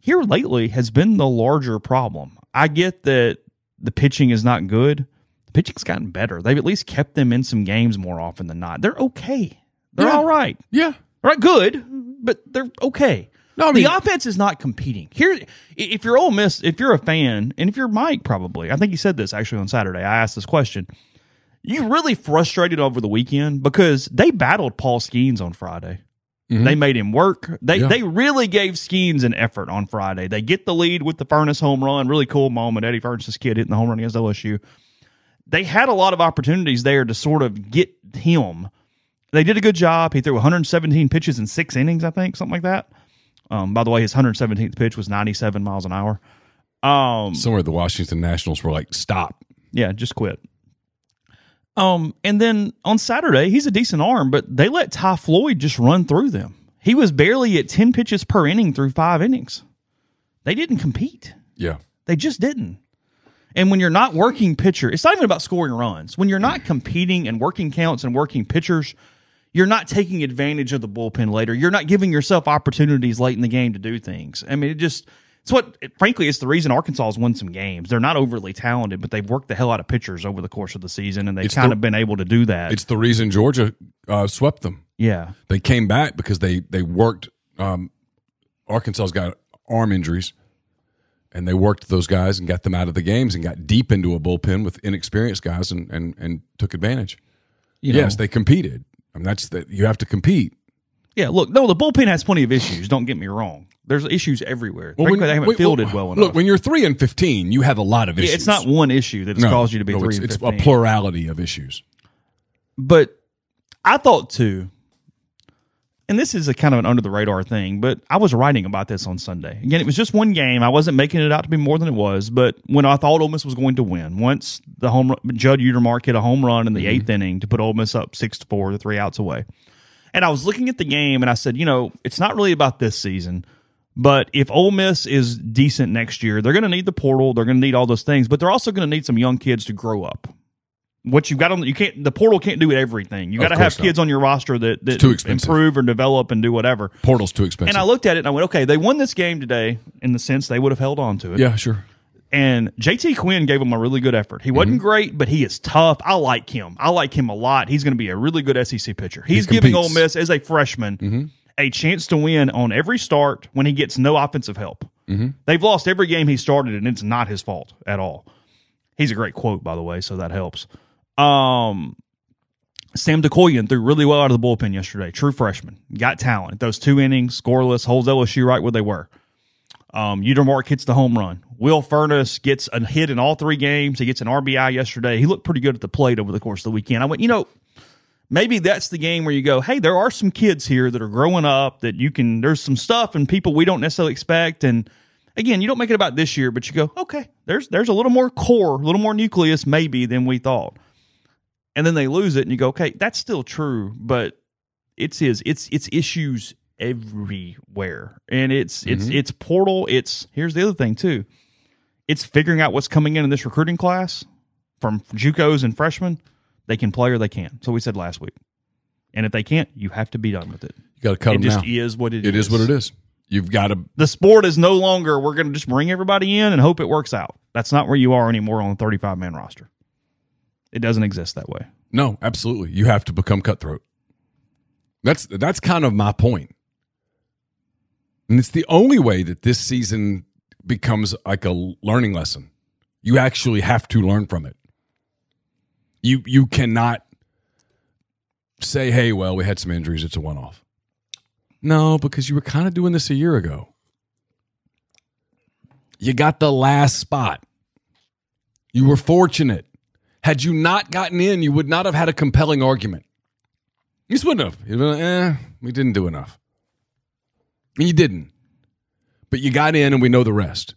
Speaker 4: here lately has been the larger problem. I get that the pitching is not good. The pitching's gotten better. They've at least kept them in some games more often than not. They're okay. They're
Speaker 5: Yeah.
Speaker 4: all right.
Speaker 5: Yeah.
Speaker 4: All right, good, but they're okay.
Speaker 5: No, I mean-
Speaker 4: the offense is not competing. Here, if you're Ole Miss, if you're a fan, and if you're Mike, probably, I think he said this actually on Saturday. I asked this question. You really frustrated over the weekend because they battled Paul Skenes on Friday. Mm-hmm. They made him work. They
Speaker 5: Yeah.
Speaker 4: they really gave Skenes an effort on Friday. They get the lead with the Furniss home run. Really cool moment. Eddy Furniss's kid hitting the home run against LSU. They had a lot of opportunities there to sort of get him. They did a good job. He threw 117 pitches in six innings, I think, something like that. Um, by the way, his 117th pitch was 97 miles an hour. Um,
Speaker 5: Somewhere the Washington Nationals were like, stop.
Speaker 4: yeah, just quit. Um, and then on Saturday, he's a decent arm, but they let Ty Floyd just run through them. He was barely at 10 pitches per inning through five innings. They didn't compete.
Speaker 5: Yeah.
Speaker 4: They just didn't. And when you're not working pitcher, it's not even about scoring runs. When you're not competing and working counts and working pitchers, you're not taking advantage of the bullpen later. You're not giving yourself opportunities late in the game to do things. I mean, it just it's what frankly it's the reason Arkansas has won some games. They're not overly talented, but they've worked the hell out of pitchers over the course of the season, and they've
Speaker 5: It's
Speaker 4: kind
Speaker 5: the-
Speaker 4: of been able to do that.
Speaker 5: It's the reason Georgia uh, swept them.
Speaker 4: yeah,
Speaker 5: They came back because they they worked. Um, Arkansas's got arm injuries, and they worked those guys and got them out of the games and got deep into a bullpen with inexperienced guys and and and took advantage.
Speaker 4: you
Speaker 5: yes, they competed. I mean, that's that you have to compete.
Speaker 4: yeah. Look, no, the bullpen has plenty of issues. Don't get me wrong. There's issues everywhere.
Speaker 5: Well,
Speaker 4: Frankly,
Speaker 5: when-
Speaker 4: they haven't
Speaker 5: wait,
Speaker 4: fielded
Speaker 5: well,
Speaker 4: well enough.
Speaker 5: Look, when you're three and fifteen, you have a lot of issues.
Speaker 4: Yeah, it's not one issue that has
Speaker 5: No,
Speaker 4: caused you to be
Speaker 5: no,
Speaker 4: three
Speaker 5: It's, it's a plurality of issues.
Speaker 4: But I thought too, and this is a kind of an under the radar thing, but I was writing about this on Sunday. Again, it was just one game. I wasn't making it out to be more than it was. But when I thought Ole Miss was going to win, once the home run, Judd Utermark hit a home run in the mm-hmm. eighth inning to put Ole Miss up six to four, three outs away. And I was looking at the game and I said, you know, it's not really about this season. But if Ole Miss is decent next year, they're going to need the portal. They're going to need all those things, but they're also going to need some young kids to grow up. What you've got on you can't the portal can't do everything. You got to have
Speaker 5: course not.
Speaker 4: kids on your roster that that
Speaker 5: too expensive.
Speaker 4: improve or develop and do whatever.
Speaker 5: Portal's too expensive.
Speaker 4: And I looked at it and I went, okay, they won this game today in the sense they would have held on to it.
Speaker 5: yeah, sure.
Speaker 4: And JT Quinn gave him a really good effort. He wasn't
Speaker 5: Mm-hmm.
Speaker 4: great, but he is tough. I like him. I like him a lot. He's going to be a really good SEC pitcher. He's
Speaker 5: He
Speaker 4: giving. Ole Miss as a freshman a chance to win on every start when he gets no offensive help. They've lost every game he started, and it's not his fault at all. He's a great quote, by the way, so that helps. Um, Sam Tookoian threw really well out of the bullpen yesterday. True freshman, got talent. Those two innings, scoreless, holds LSU right where they were. Um, hits the home run. Will Furniss gets a hit in all three games. He gets an RBI yesterday. He looked pretty good at the plate over the course of the weekend. I went, you know, maybe that's the game where you go, hey, there are some kids here that are growing up that you can, there's some stuff and people we don't necessarily expect. And again, you don't make it about this year, but you go, okay, there's there's a little more core, a little more nucleus maybe than we thought. And then they lose it and you go, okay, that's still true, but it's his it's it's issues everywhere. And it's it's mm-hmm. it's portal, it's here's the other thing too. It's figuring out what's coming in in this recruiting class from JUCOs and freshmen. They can play or they can't. So we said last week. And if they can't, you have to be done with it.
Speaker 5: You got to cut
Speaker 4: it
Speaker 5: them
Speaker 4: just
Speaker 5: now.
Speaker 4: is what it,
Speaker 5: It is what it is. You've got to.
Speaker 4: The sport is no longer we're going to just bring everybody in and hope it works out. That's not where you are anymore on a 35 man roster. It doesn't exist that way.
Speaker 5: No, absolutely. You have to become cutthroat. That's that's kind of my point. And it's the only way that this season becomes like a learning lesson. You actually have to learn from it. You you cannot say, "Hey, well, we had some injuries, it's a one-off." No, because you were kind of doing this a year ago. You got the last spot. You were fortunate. Had you not gotten in, you would not have had a compelling argument. You just wouldn't have. You'd been like, eh, we didn't do enough. And you didn't. But you got in, and we know the rest.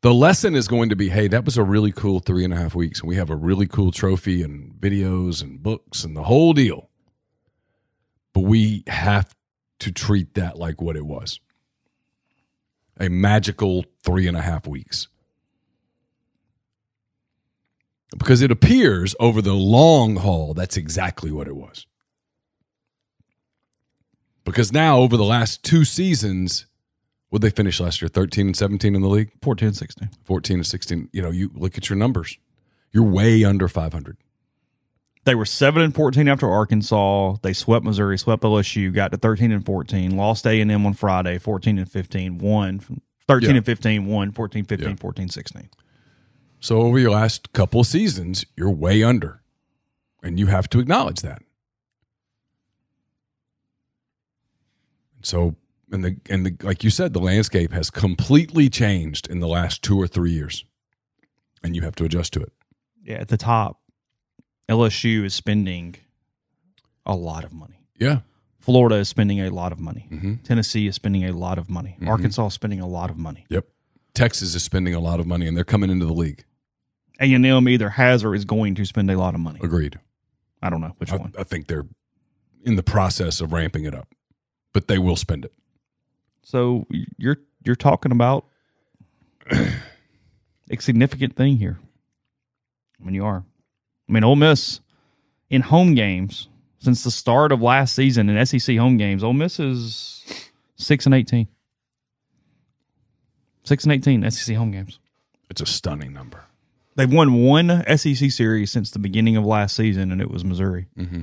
Speaker 5: The lesson is going to be hey, that was a really cool three and a half weeks, and we have a really cool trophy and videos and books and the whole deal. But we have to treat that like what it was a magical three and a half weeks. Because it appears over the long haul, that's exactly what it was. Because now, over the last two seasons, would they finish last year? 13 and 17 in the league?
Speaker 4: 14 16.
Speaker 5: 14 and 16. You know, you look at your numbers. You're way under 500.
Speaker 4: They were 7 and 14 after Arkansas. They swept Missouri, swept LSU, got to 13 and 14, lost A&M on Friday, 14 and 15, won 13
Speaker 5: Yeah.
Speaker 4: and 15, won 14 15,
Speaker 5: Yeah.
Speaker 4: 14 16.
Speaker 5: So over your last couple seasons, you're way under. And you have to acknowledge that. So and the and the like you said, the landscape has completely changed in the last two or three years. And you have to adjust to it.
Speaker 4: Yeah, at the top, LSU is spending a lot of money.
Speaker 5: Yeah.
Speaker 4: Florida is spending a lot of money.
Speaker 5: Mhm.
Speaker 4: Tennessee is spending a lot of money.
Speaker 5: Mhm.
Speaker 4: Arkansas is spending a lot of money.
Speaker 5: Yep. Texas is spending a lot of money and they're coming into the league.
Speaker 4: A&M either has or is going to spend a lot of money.
Speaker 5: Agreed.
Speaker 4: I don't know which
Speaker 5: I,
Speaker 4: one.
Speaker 5: I think they're in the process of ramping it up. But they will spend it.
Speaker 4: So you're you're talking about a significant thing here. I mean, you are. I mean, Ole Miss in home games since the start of last season in SEC home games, Ole Miss is six and eighteen. Six and eighteen SEC home games.
Speaker 5: It's a stunning number.
Speaker 4: They've won one SEC series since the beginning of last season, and it was Missouri.
Speaker 5: Mm-hmm.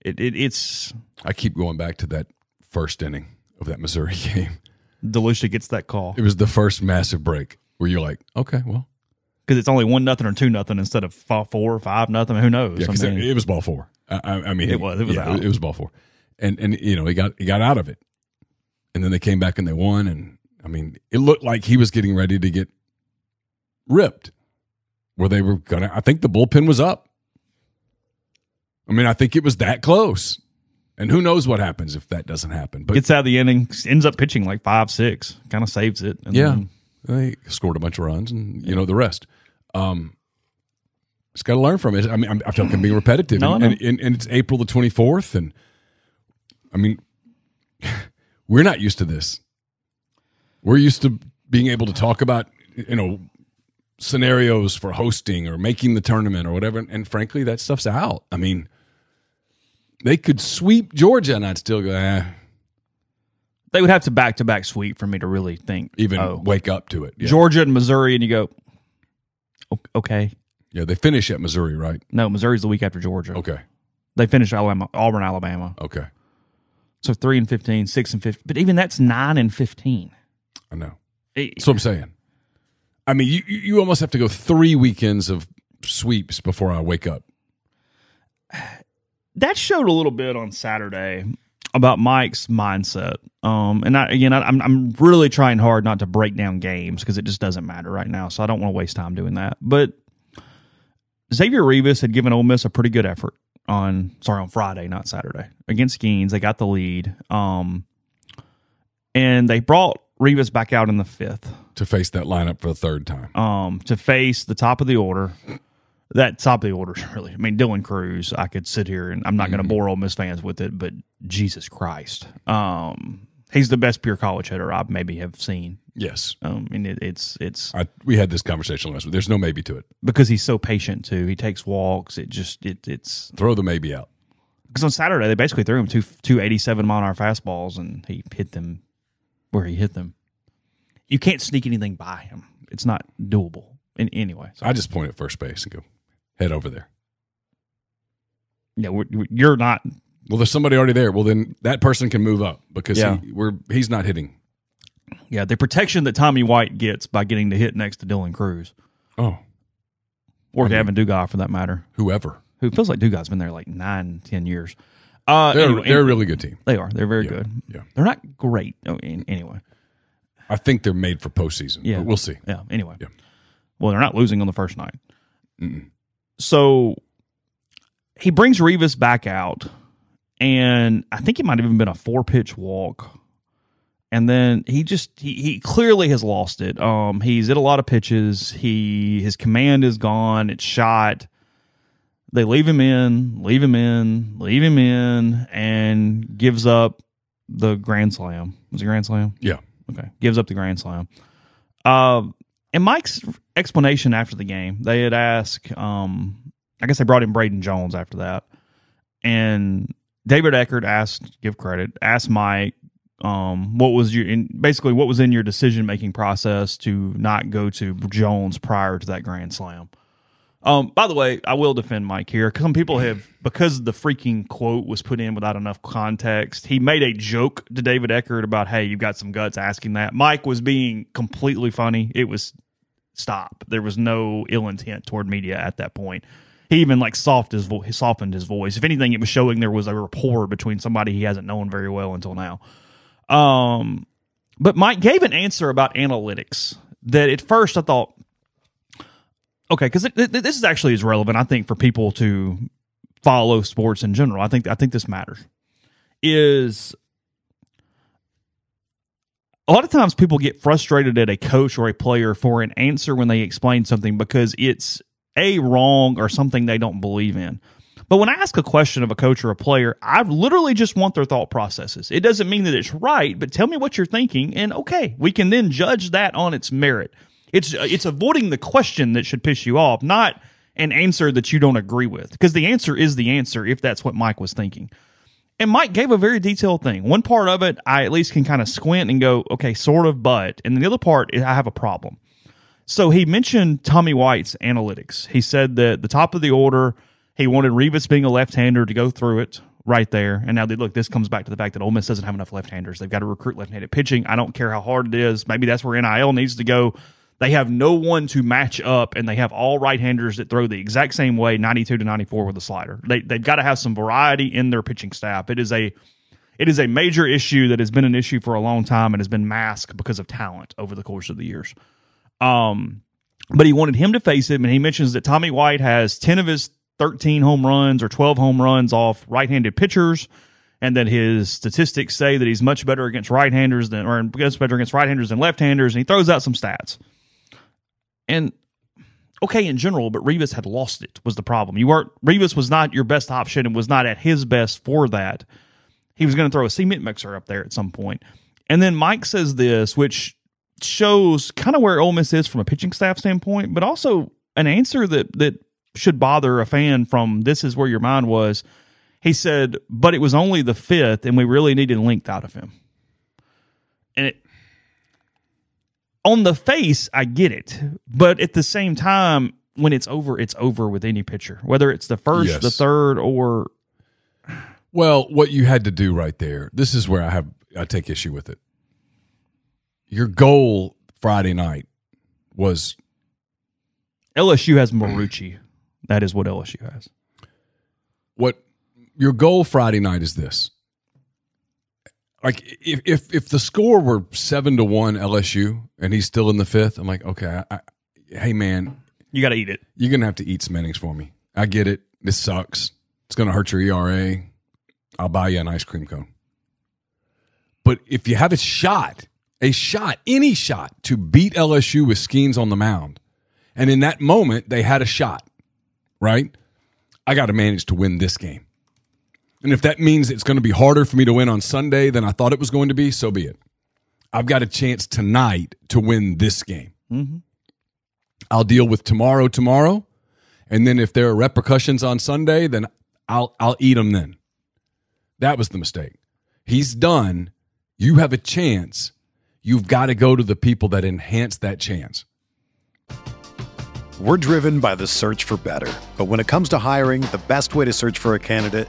Speaker 4: It, it it's
Speaker 5: I keep going back to that first inning of that Missouri game.
Speaker 4: DeLucia gets that call
Speaker 5: It was the first massive break where you're like, okay, well,
Speaker 4: because it's only one nothing or two nothing instead of four or five nothing. Who knows?
Speaker 5: yeah,
Speaker 4: I mean,
Speaker 5: it, it was ball four. I, I, I mean,
Speaker 4: It was- it was
Speaker 5: yeah,
Speaker 4: out.
Speaker 5: It was ball four, and and you know he got he got out of it, and then they came back and they won, and I mean, it looked like he was getting ready to get ripped, where they were gonna. I think the bullpen was up. I mean, I think it was that close, and who knows what happens if that doesn't happen. But
Speaker 4: gets out of the inning, ends up pitching like five six, kind of saves it. And
Speaker 5: Yeah.
Speaker 4: then-
Speaker 5: they scored a bunch of runs, and you know the rest. Um, just got to learn from it. I mean, I'm, I feel like I'm being repetitive,
Speaker 4: No,
Speaker 5: and,
Speaker 4: no.
Speaker 5: And, and, and it's April the 24th, and I mean, we're not used to this. We're used to being able to talk about you know scenarios for hosting or making the tournament or whatever, and frankly, that stuff's out. I mean, they could sweep Georgia, and I'd still go, eh,
Speaker 4: they would have to back to back sweep for me to really think.
Speaker 5: even
Speaker 4: oh,
Speaker 5: wake up to it. Yeah.
Speaker 4: Georgia and Missouri, and you go, okay,
Speaker 5: yeah, they finish at Missouri, right?
Speaker 4: no, Missouri's the week after Georgia.
Speaker 5: Okay,
Speaker 4: They finish Alabama, Auburn, Alabama.
Speaker 5: okay,
Speaker 4: So three and 15, 6 and fifteen, but even that's nine and fifteen.
Speaker 5: I know.
Speaker 4: It-
Speaker 5: That's what I'm saying. I mean, you you almost have to go three weekends of sweeps before I wake up.
Speaker 4: that showed a little bit on Saturday about Mike's mindset. Um, and I, again, I, I'm I'm really trying hard not to break down games because it just doesn't matter right now. So I don't want to waste time doing that. But Xavier Rivas had given Ole Miss a pretty good effort on sorry on Friday, not Saturday, against Skenes. They got the lead. Um, and they brought Rivas back out in the fifth
Speaker 5: to face that lineup for the third time.
Speaker 4: um, to face the top of the order. That top of the order is really. I mean, Dylan Crews. I could sit here and I'm not going to bore Ole Miss fans with it, but Jesus Christ, um, he's the best pure college hitter I maybe have seen.
Speaker 5: Yes,
Speaker 4: Um, and it, it's it's
Speaker 5: I, we had this conversation last week. There's no maybe to it.
Speaker 4: because he's so patient too. He takes walks. It just it it's
Speaker 5: Throw the maybe out.
Speaker 4: because on Saturday they basically threw him two two eighty seven mile an hour fastballs and he hit them where he hit them. You can't sneak anything by him. It's not doable. In anyway, so,
Speaker 5: I just point at first base and go, head over there.
Speaker 4: yeah, we're, we're- you're not
Speaker 5: Well, there's somebody already there. Well, then that person can move up because
Speaker 4: Yeah.
Speaker 5: he, we're he's not hitting.
Speaker 4: Yeah, the protection that Tommy White gets by getting to hit next to Dylan Crews
Speaker 5: Oh,
Speaker 4: or Gavin Dugas for that matter,
Speaker 5: whoever.
Speaker 4: who feels like Dugas been there like nine, ten years. Uh,
Speaker 5: They're
Speaker 4: anyway,
Speaker 5: they're a really good team.
Speaker 4: they are. They're very
Speaker 5: Yeah,
Speaker 4: good.
Speaker 5: yeah.
Speaker 4: They're not great. Anyway,
Speaker 5: I think they're made for postseason.
Speaker 4: Yeah.
Speaker 5: but we'll see.
Speaker 4: yeah. Anyway,
Speaker 5: Yeah.
Speaker 4: well, they're not losing on the first night.
Speaker 5: Mm-mm.
Speaker 4: So he brings Rivas back out, and I think it might have even been a four pitch walk. And then he just he, he clearly has lost it. Um, he's hit a lot of pitches. He his command is gone. It's shot. They leave him in, leave him in, leave him in, and gives up the grand slam. Was it grand slam?
Speaker 5: Yeah.
Speaker 4: Okay. Gives up the grand slam. And Mike's explanation after the game, they had asked, um, I guess they brought in Braden Jones after that. And David Eckert asked, give credit, asked Mike, um, what was your, in, basically, what was in your decision making process to not go to Jones prior to that grand slam? Um, by the way, I will defend Mike here. Some people have, because the freaking quote was put in without enough context, he made a joke to David Eckert about, hey, you've got some guts asking that. Mike was being completely funny. It was stop. There was no ill intent toward media at that point. He even like soft his vo- softened his voice. If anything, it was showing there was a rapport between somebody he hasn't known very well until now. Um, but Mike gave an answer about analytics that at first I thought, okay, because this is actually is relevant. I think for people to follow sports in general. I think I think this matters. Is a lot of times people get frustrated at a coach or a player for an answer when they explain something because it's a wrong or something they don't believe in. But when I ask a question of a coach or a player, I literally just want their thought processes. It doesn't mean that it's right, but tell me what you're thinking, and okay, we can then judge that on its merit. It's uh, it's avoiding the question that should piss you off, not an answer that you don't agree with, because the answer is the answer if that's what Mike was thinking. And Mike gave a very detailed thing. One part of it, I at least can kind of squint and go, okay, sort of, but. And the other part, I have a problem. So he mentioned Tommy White's analytics. He said that the top of the order, he wanted Rivas being a left-hander to go through it right there. And now, they, look, this comes back to the fact that Ole Miss doesn't have enough left-handers. They've got to recruit left-handed pitching. I don't care how hard it is. Maybe that's where NIL needs to go. They have no one to match up, and they have all right-handers that throw the exact same way, 92 to 94 with a slider. They, they've got to have some variety in their pitching staff. It is a it is a major issue that has been an issue for a long time and has been masked because of talent over the course of the years. Um, but he wanted him to face him, and he mentions that Tommy White has 10 of his 13 home runs or 12 home runs off right-handed pitchers, and that his statistics say that he's much better against right-handers than or much better against right-handers than left-handers, and he throws out some stats. And okay in general, but Rivas had lost it was the problem. You weren't Rivas was not your best option and was not at his best for that. He was going to throw a cement mixer up there at some point. And then Mike says this, which shows kind of where Ole Miss is from a pitching staff standpoint, but also an answer that that should bother a fan from this is where your mind was. He said, but it was only the fifth, and we really needed length out of him. And it on the face, I get it. But at the same time, when it's over, it's over with any pitcher, whether it's the first,
Speaker 5: Yes.
Speaker 4: the third, or
Speaker 5: Well, what you had to do right there, this is where I have I take issue with it. Your goal Friday night was
Speaker 4: LSU has Marucci. That is what LSU has.
Speaker 5: what your goal Friday night is this. Like if if if the score were seven to one LSU and he's still in the fifth, I'm like, okay, I, I, hey man,
Speaker 4: You got to eat it.
Speaker 5: you're gonna have to eat some innings for me. I get it. This sucks. It's gonna hurt your ERA. I'll buy you an ice cream cone. But if you have a shot, a shot, any shot to beat LSU with Skenes on the mound, and in that moment they had a shot, right? I got to manage to win this game. And if that means it's going to be harder for me to win on Sunday than I thought it was going to be, so be it. I've got a chance tonight to win this game. Mm-hmm. I'll deal with tomorrow tomorrow, and then if there are repercussions on Sunday, then I'll I'll eat them then. That was the mistake. He's done. You have a chance. You've got to go to the people that enhance that chance.
Speaker 6: We're driven by the search for better. But when it comes to hiring, the best way to search for a candidate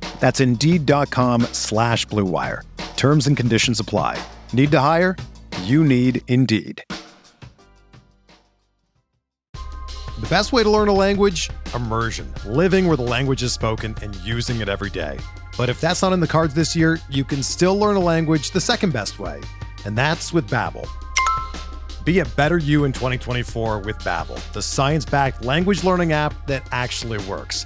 Speaker 6: That's Indeed.com slash Blue Wire. Terms and conditions apply. Need to hire? You need Indeed.
Speaker 3: The best way to learn a language? Immersion. Living where the language is spoken and using it every day. But if that's not in the cards this year, you can still learn a language the second best way, and that's with Babbel. Be a better you in 2024 with Babbel, the science-backed language learning app that actually works.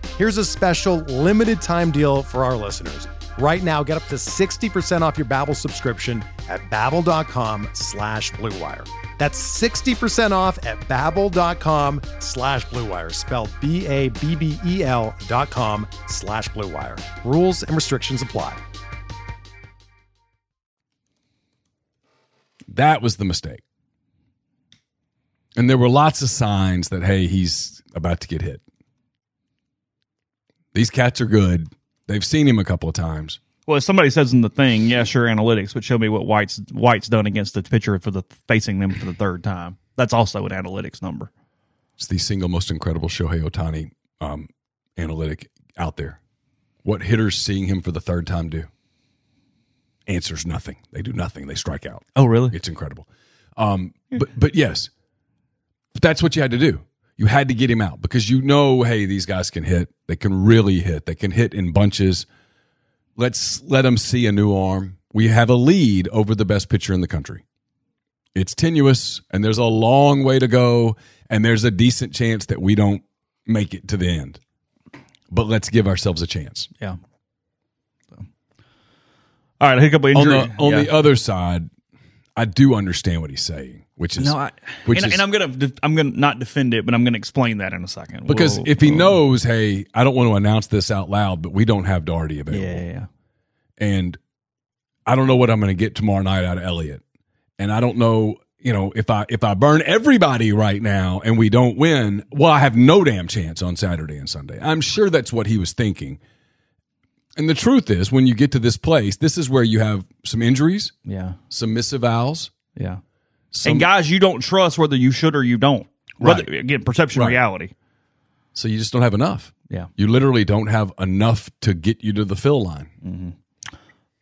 Speaker 3: Here's a special limited time deal for our listeners. Right now, get up to 60% off your Babbel subscription at babbel.com slash bluewire. That's 60% off at babbel.com slash bluewire, spelled B-A-B-B-E-L dot com slash bluewire. Rules and restrictions apply.
Speaker 5: That was the mistake. And there were lots of signs that, hey, he's about to get hit. These cats are good. They've seen him a couple of times.
Speaker 4: Well, if somebody says in the thing, yeah, sure, analytics, but show me what White's White's done against the pitcher for the facing them for the third time. That's also an analytics number.
Speaker 5: It's the single most incredible Shohei Ohtani um, analytic out there. What hitters seeing him for the third time do? Answers nothing. They do nothing. They strike out.
Speaker 4: Oh, really?
Speaker 5: It's incredible. Um, but but yes, but that's what you had to do. You had to get him out because you know, hey, these guys can hit. They can really hit. They can hit in bunches. Let's let them see a new arm. We have a lead over the best pitcher in the country. It's tenuous, and there's a long way to go, and there's a decent chance that we don't make it to the end. But let's give ourselves a chance.
Speaker 4: Yeah. So. All right, I hit a couple
Speaker 5: On
Speaker 4: injuries.
Speaker 5: the on
Speaker 4: Yeah.
Speaker 5: the other side, I do understand what he's saying, which is
Speaker 4: no, I,
Speaker 5: which
Speaker 4: and,
Speaker 5: is
Speaker 4: and I'm gonna de- I'm gonna not defend it, but I'm gonna explain that in a second.
Speaker 5: Because
Speaker 4: We'll-
Speaker 5: if he
Speaker 4: we'll-
Speaker 5: knows, hey, I don't want to announce this out loud, but we don't have Darty available.
Speaker 4: yeah, yeah, yeah.
Speaker 5: And I don't know what I'm going to get tomorrow night out of Elliott. And I don't know, you know, if I if I burn everybody right now and we don't win, well, I have no damn chance on Saturday and Sunday. I'm sure that's what he was thinking. And the truth is, when you get to this place, this is where you have some injuries,
Speaker 4: yeah,
Speaker 5: some misavowals,
Speaker 4: yeah.
Speaker 5: Some
Speaker 4: and guys, you don't trust whether you should or you don't. Whether,
Speaker 5: Right.
Speaker 4: Again, perception,
Speaker 5: Right.
Speaker 4: reality.
Speaker 5: So you just don't have enough.
Speaker 4: Yeah.
Speaker 5: You literally don't have enough to get you to the fill line.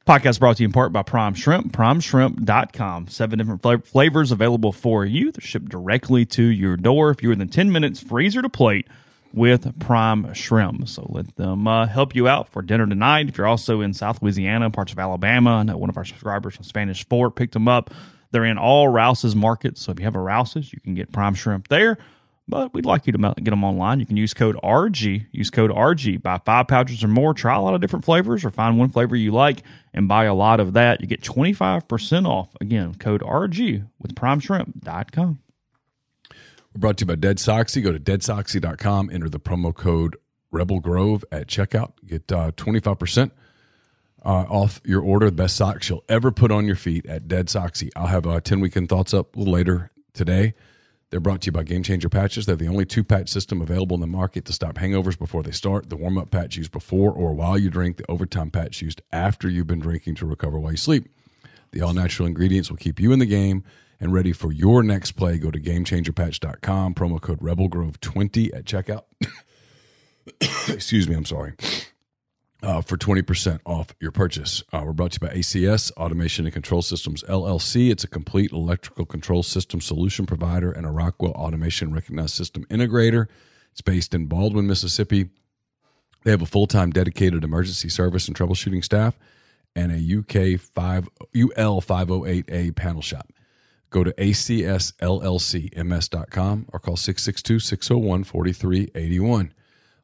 Speaker 4: Podcast brought to you in part by Prime Shrimp, primeshrimp.com. Seven different fla- flavors available for you. They're shipped directly to your door. If you're within 10 minutes, freezer to plate with Prime Shrimp. So let them uh, help you out for dinner tonight. If you're also in South Louisiana, parts of Alabama, I know one of our subscribers from Spanish Fort picked them up. They're in all Rouse's markets. So if you have a Rouse's, you can get Prime Shrimp there. But we'd like you to get them online. You can use code RG. Use code RG. Buy five pouches or more. Try a lot of different flavors or find one flavor you like and buy a lot of that. You get 25% off. Again, code RG with primeshrimp.com.
Speaker 5: We're brought to you by Dead Soxy. Go to deadsoxy.com, enter the promo code Rebel Grove at checkout. Get uh, 25% uh, off your order. The best socks you'll ever put on your feet at Dead Soxy. I'll have uh, 10 weekend thoughts up a little later today. They're brought to you by Game Changer Patches. They're the only two patch system available in the market to stop hangovers before they start. The warm up patch used before or while you drink, the overtime patch used after you've been drinking to recover while you sleep. The all natural ingredients will keep you in the game and ready for your next play. Go to gamechangerpatch.com, promo code RebelGrove20 at checkout. Excuse me, I'm sorry. Uh, for 20% off your purchase. Uh, we're brought to you by ACS, Automation and Control Systems LLC. It's a complete electrical control system solution provider and a Rockwell Automation recognized system integrator. It's based in Baldwin, Mississippi. They have a full time dedicated emergency service and troubleshooting staff and a UK 5, UL 508A panel shop. Go to acsllcms.com or call 662 601 4381.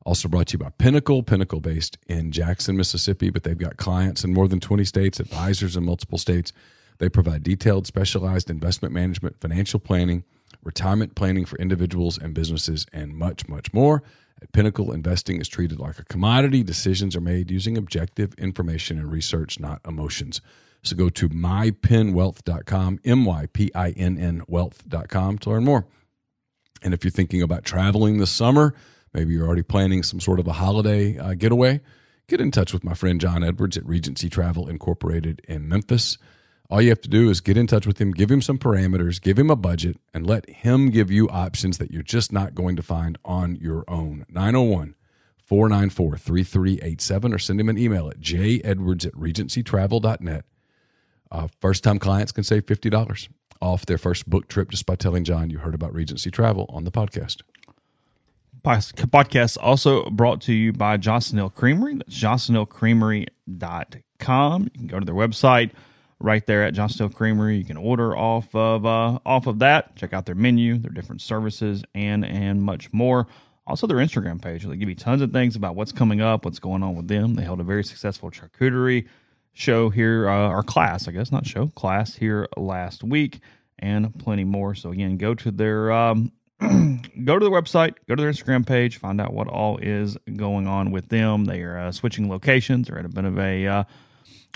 Speaker 5: Also brought to you by Pinnacle, Pinnacle based in Jackson, Mississippi, but they've got clients in more than 20 states, advisors in multiple states. They provide detailed, specialized investment management, financial planning, retirement planning for individuals and businesses, and much, much more. At Pinnacle, investing is treated like a commodity. Decisions are made using objective information and research, not emotions. So go to mypinnwealth.com, M Y P I N N wealth.com to learn more. And if you're thinking about traveling this summer, maybe you're already planning some sort of a holiday uh, getaway, get in touch with my friend John Edwards at Regency Travel Incorporated in Memphis. All you have to do is get in touch with him, give him some parameters, give him a budget, and let him give you options that you're just not going to find on your own. 901 494 3387 or send him an email at jedwards at regencytravel.net. Uh, first time clients can save $50 off their first book trip just by telling John you heard about Regency Travel on the podcast.
Speaker 4: Podcast also brought to you by Hill Creamery. That's johnsonhillcreamery.com. You can go to their website right there at Hill Creamery. You can order off of uh, off of that. Check out their menu, their different services, and and much more. Also, their Instagram page. They give you tons of things about what's coming up, what's going on with them. They held a very successful charcuterie show here, uh, or class, I guess, not show, class here last week, and plenty more. So again, go to their um, go to the website, go to their Instagram page, find out what all is going on with them. They are uh, switching locations. They're at a bit of a uh,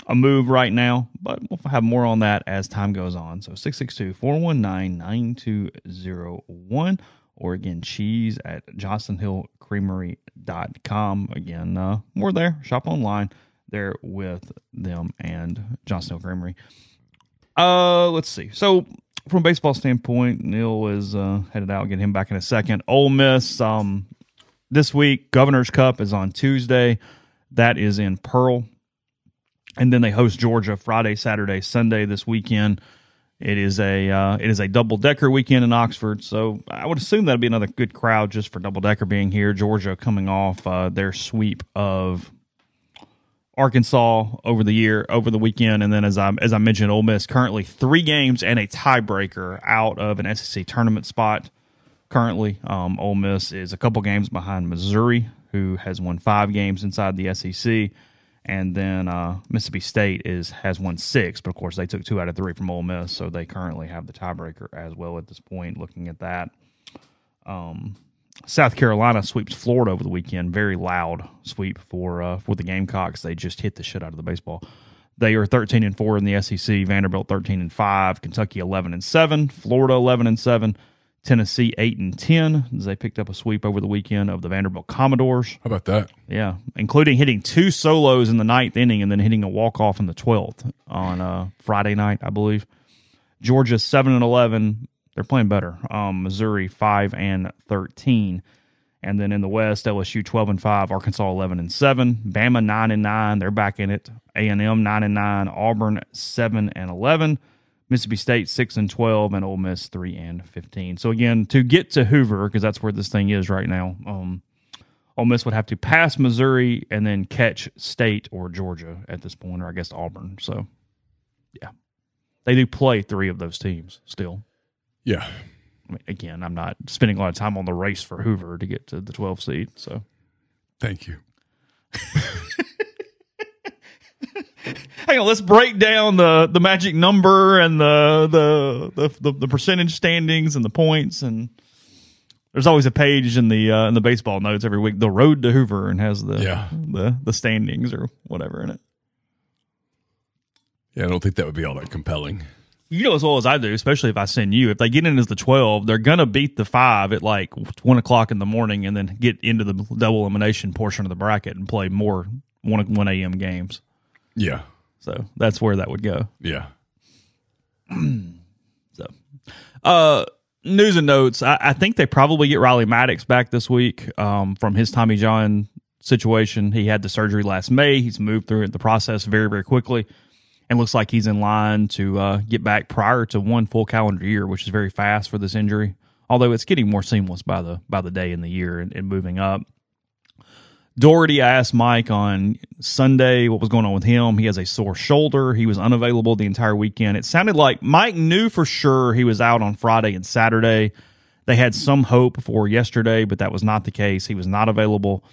Speaker 4: a move right now, but we'll have more on that as time goes on. So 662 419 9201 or again, cheese at johnsonhillcreamery.com. Again, uh, more there. Shop online there with them and Johnson Hill Creamery. Uh, let's see. So from baseball standpoint, Neal is uh, headed out. Get him back in a second. Ole Miss. Um, this week, Governor's Cup is on Tuesday. That is in Pearl, and then they host Georgia Friday, Saturday, Sunday this weekend. It is a uh, it is a double decker weekend in Oxford, so I would assume that'd be another good crowd just for double decker being here. Georgia coming off uh, their sweep of Arkansas over the year over the weekend, and then as I as I mentioned, Ole Miss currently three games and a tiebreaker out of an SEC tournament spot. Currently, um, Ole Miss is a couple games behind Missouri, who has won five games inside the SEC, and then uh, Mississippi State is has won six, but of course they took two out of three from Ole Miss, so they currently have the tiebreaker as well at this point. Looking at that, um, South Carolina sweeps Florida over the weekend. Very loud sweep for uh, for the Gamecocks. They just hit the shit out of the baseball. They are 13 and 4 in the SEC. Vanderbilt 13 and 5. Kentucky 11 and 7. Florida 11 and 7. Tennessee 8 and 10. As they picked up a sweep over the weekend of the Vanderbilt Commodores.
Speaker 5: How about that?
Speaker 4: Yeah, including hitting two solos in the ninth inning and then hitting a walk off in the 12th on uh, Friday night, I believe. Georgia 7 and 11 they're playing better. Um, Missouri five and thirteen, And then in the West, LSU twelve and five, Arkansas eleven and seven, Bama nine and nine. They're back in it. A and M nine and nine, Auburn seven and eleven, Mississippi State six and twelve, and Ole Miss three and fifteen. So again, to get to Hoover, because that's where this thing is right now, um, Ole Miss would have to pass Missouri and then catch State or Georgia at this point, or I guess Auburn. So yeah, they do play three of those teams still.
Speaker 5: Yeah.
Speaker 4: I mean, again, I'm not spending a lot of time on the race for Hoover to get to the 12 seed. So
Speaker 5: Thank you.
Speaker 4: hang on, let's break down the the magic number and the the the, the, the percentage standings and the points and. There's always a page in the uh, in the baseball notes every week. The road to Hoover and has the
Speaker 5: Yeah.
Speaker 4: the the standings or whatever in it.
Speaker 5: Yeah, I don't think that would be all that compelling.
Speaker 4: You know as well as I do, especially if I send you. If they get in as the twelve, they're gonna beat the five at like one o'clock in the morning, and then get into the double elimination portion of the bracket and play more one one a.m. games.
Speaker 5: Yeah.
Speaker 4: So that's where that would go.
Speaker 5: Yeah.
Speaker 4: So, uh, news and notes. I, I think they probably get Riley Maddox back this week um, from his Tommy John situation. He had the surgery last May. He's moved through the process very, very quickly, and looks like he's in line to uh, get back prior to one full calendar year, which is very fast for this injury. Although it's getting more seamless by the by the day in the year and, and moving up. Dougherty asked Mike on Sunday what was going on with him. He has a sore shoulder. He was unavailable the entire weekend. It sounded like Mike knew for sure he was out on Friday and Saturday. They had some hope for yesterday, but that was not the case. He was not available.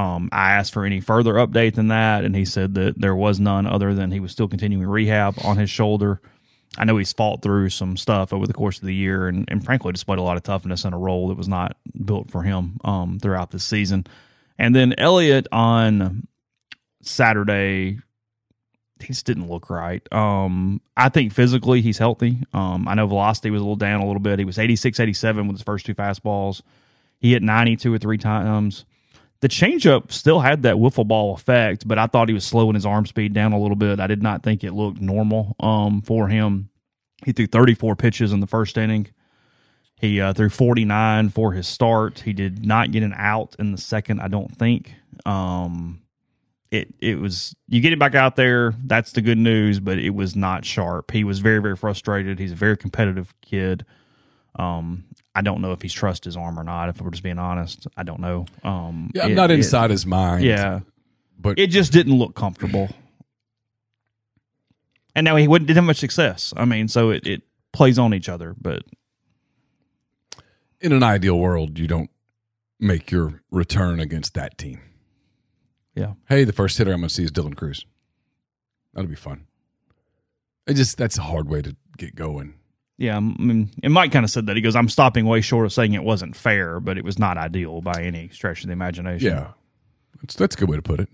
Speaker 4: Um, I asked for any further update than that, and he said that there was none other than he was still continuing rehab on his shoulder. I know he's fought through some stuff over the course of the year and, and frankly displayed a lot of toughness in a role that was not built for him um, throughout this season. And then Elliott on Saturday, he just didn't look right. Um, I think physically he's healthy. Um, I know velocity was a little down a little bit. He was 86, 87 with his first two fastballs. He hit 92 or three times. The changeup still had that wiffle ball effect, but I thought he was slowing his arm speed down a little bit. I did not think it looked normal um, for him. He threw 34 pitches in the first inning. He uh, threw 49 for his start. He did not get an out in the second, I don't think. Um, it it was you get him back out there. That's the good news, but it was not sharp. He was very very frustrated. He's a very competitive kid. Um, I don't know if he's trust his arm or not. If we're just being honest, I don't know. Um,
Speaker 5: Yeah, I'm
Speaker 4: it-
Speaker 5: not
Speaker 4: it-
Speaker 5: inside his mind.
Speaker 4: yeah,
Speaker 5: But
Speaker 4: it just didn't look comfortable. And now he wouldn't didn't have much success. I mean, so it, it plays on each other. But
Speaker 5: in an ideal world, you don't make your return against that team.
Speaker 4: yeah,
Speaker 5: Hey, the first hitter I'm going to see is Dylan Crews. That'll be fun. It just that's a hard way to get going.
Speaker 4: Yeah, I mean, and Mike kind of said that. He goes, "I'm stopping way short of saying it wasn't fair, but it was not ideal by any stretch of the imagination."
Speaker 5: Yeah, that's that's a good way to put it.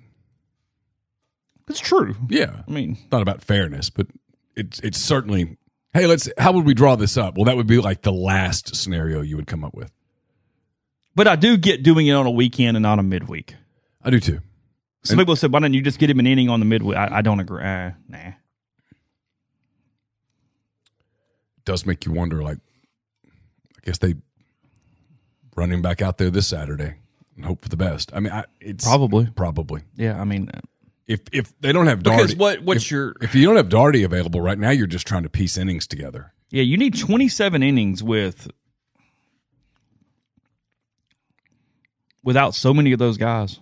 Speaker 4: it's true.
Speaker 5: Yeah,
Speaker 4: I mean,
Speaker 5: not about fairness, but it's it's certainly. Hey, let's. How would we draw this up? Well, that would be like the last scenario you would come up with.
Speaker 4: but I do get doing it on a weekend and not a midweek.
Speaker 5: I do too.
Speaker 4: Some people said, "Why don't you just get him an inning on the midweek?" I, I don't agree. Uh, nah.
Speaker 5: Does make you wonder. Like, I guess they run him back out there this Saturday and hope for the best. I mean, I, it's
Speaker 4: Probably.
Speaker 5: probably
Speaker 4: Yeah, I mean,
Speaker 5: if if they don't have
Speaker 4: Because
Speaker 5: Darty,
Speaker 4: what- what's
Speaker 5: if,
Speaker 4: your-
Speaker 5: if you don't have Darty available right now, you're just trying to piece innings together.
Speaker 4: yeah, you need 27 innings with without so many of those guys.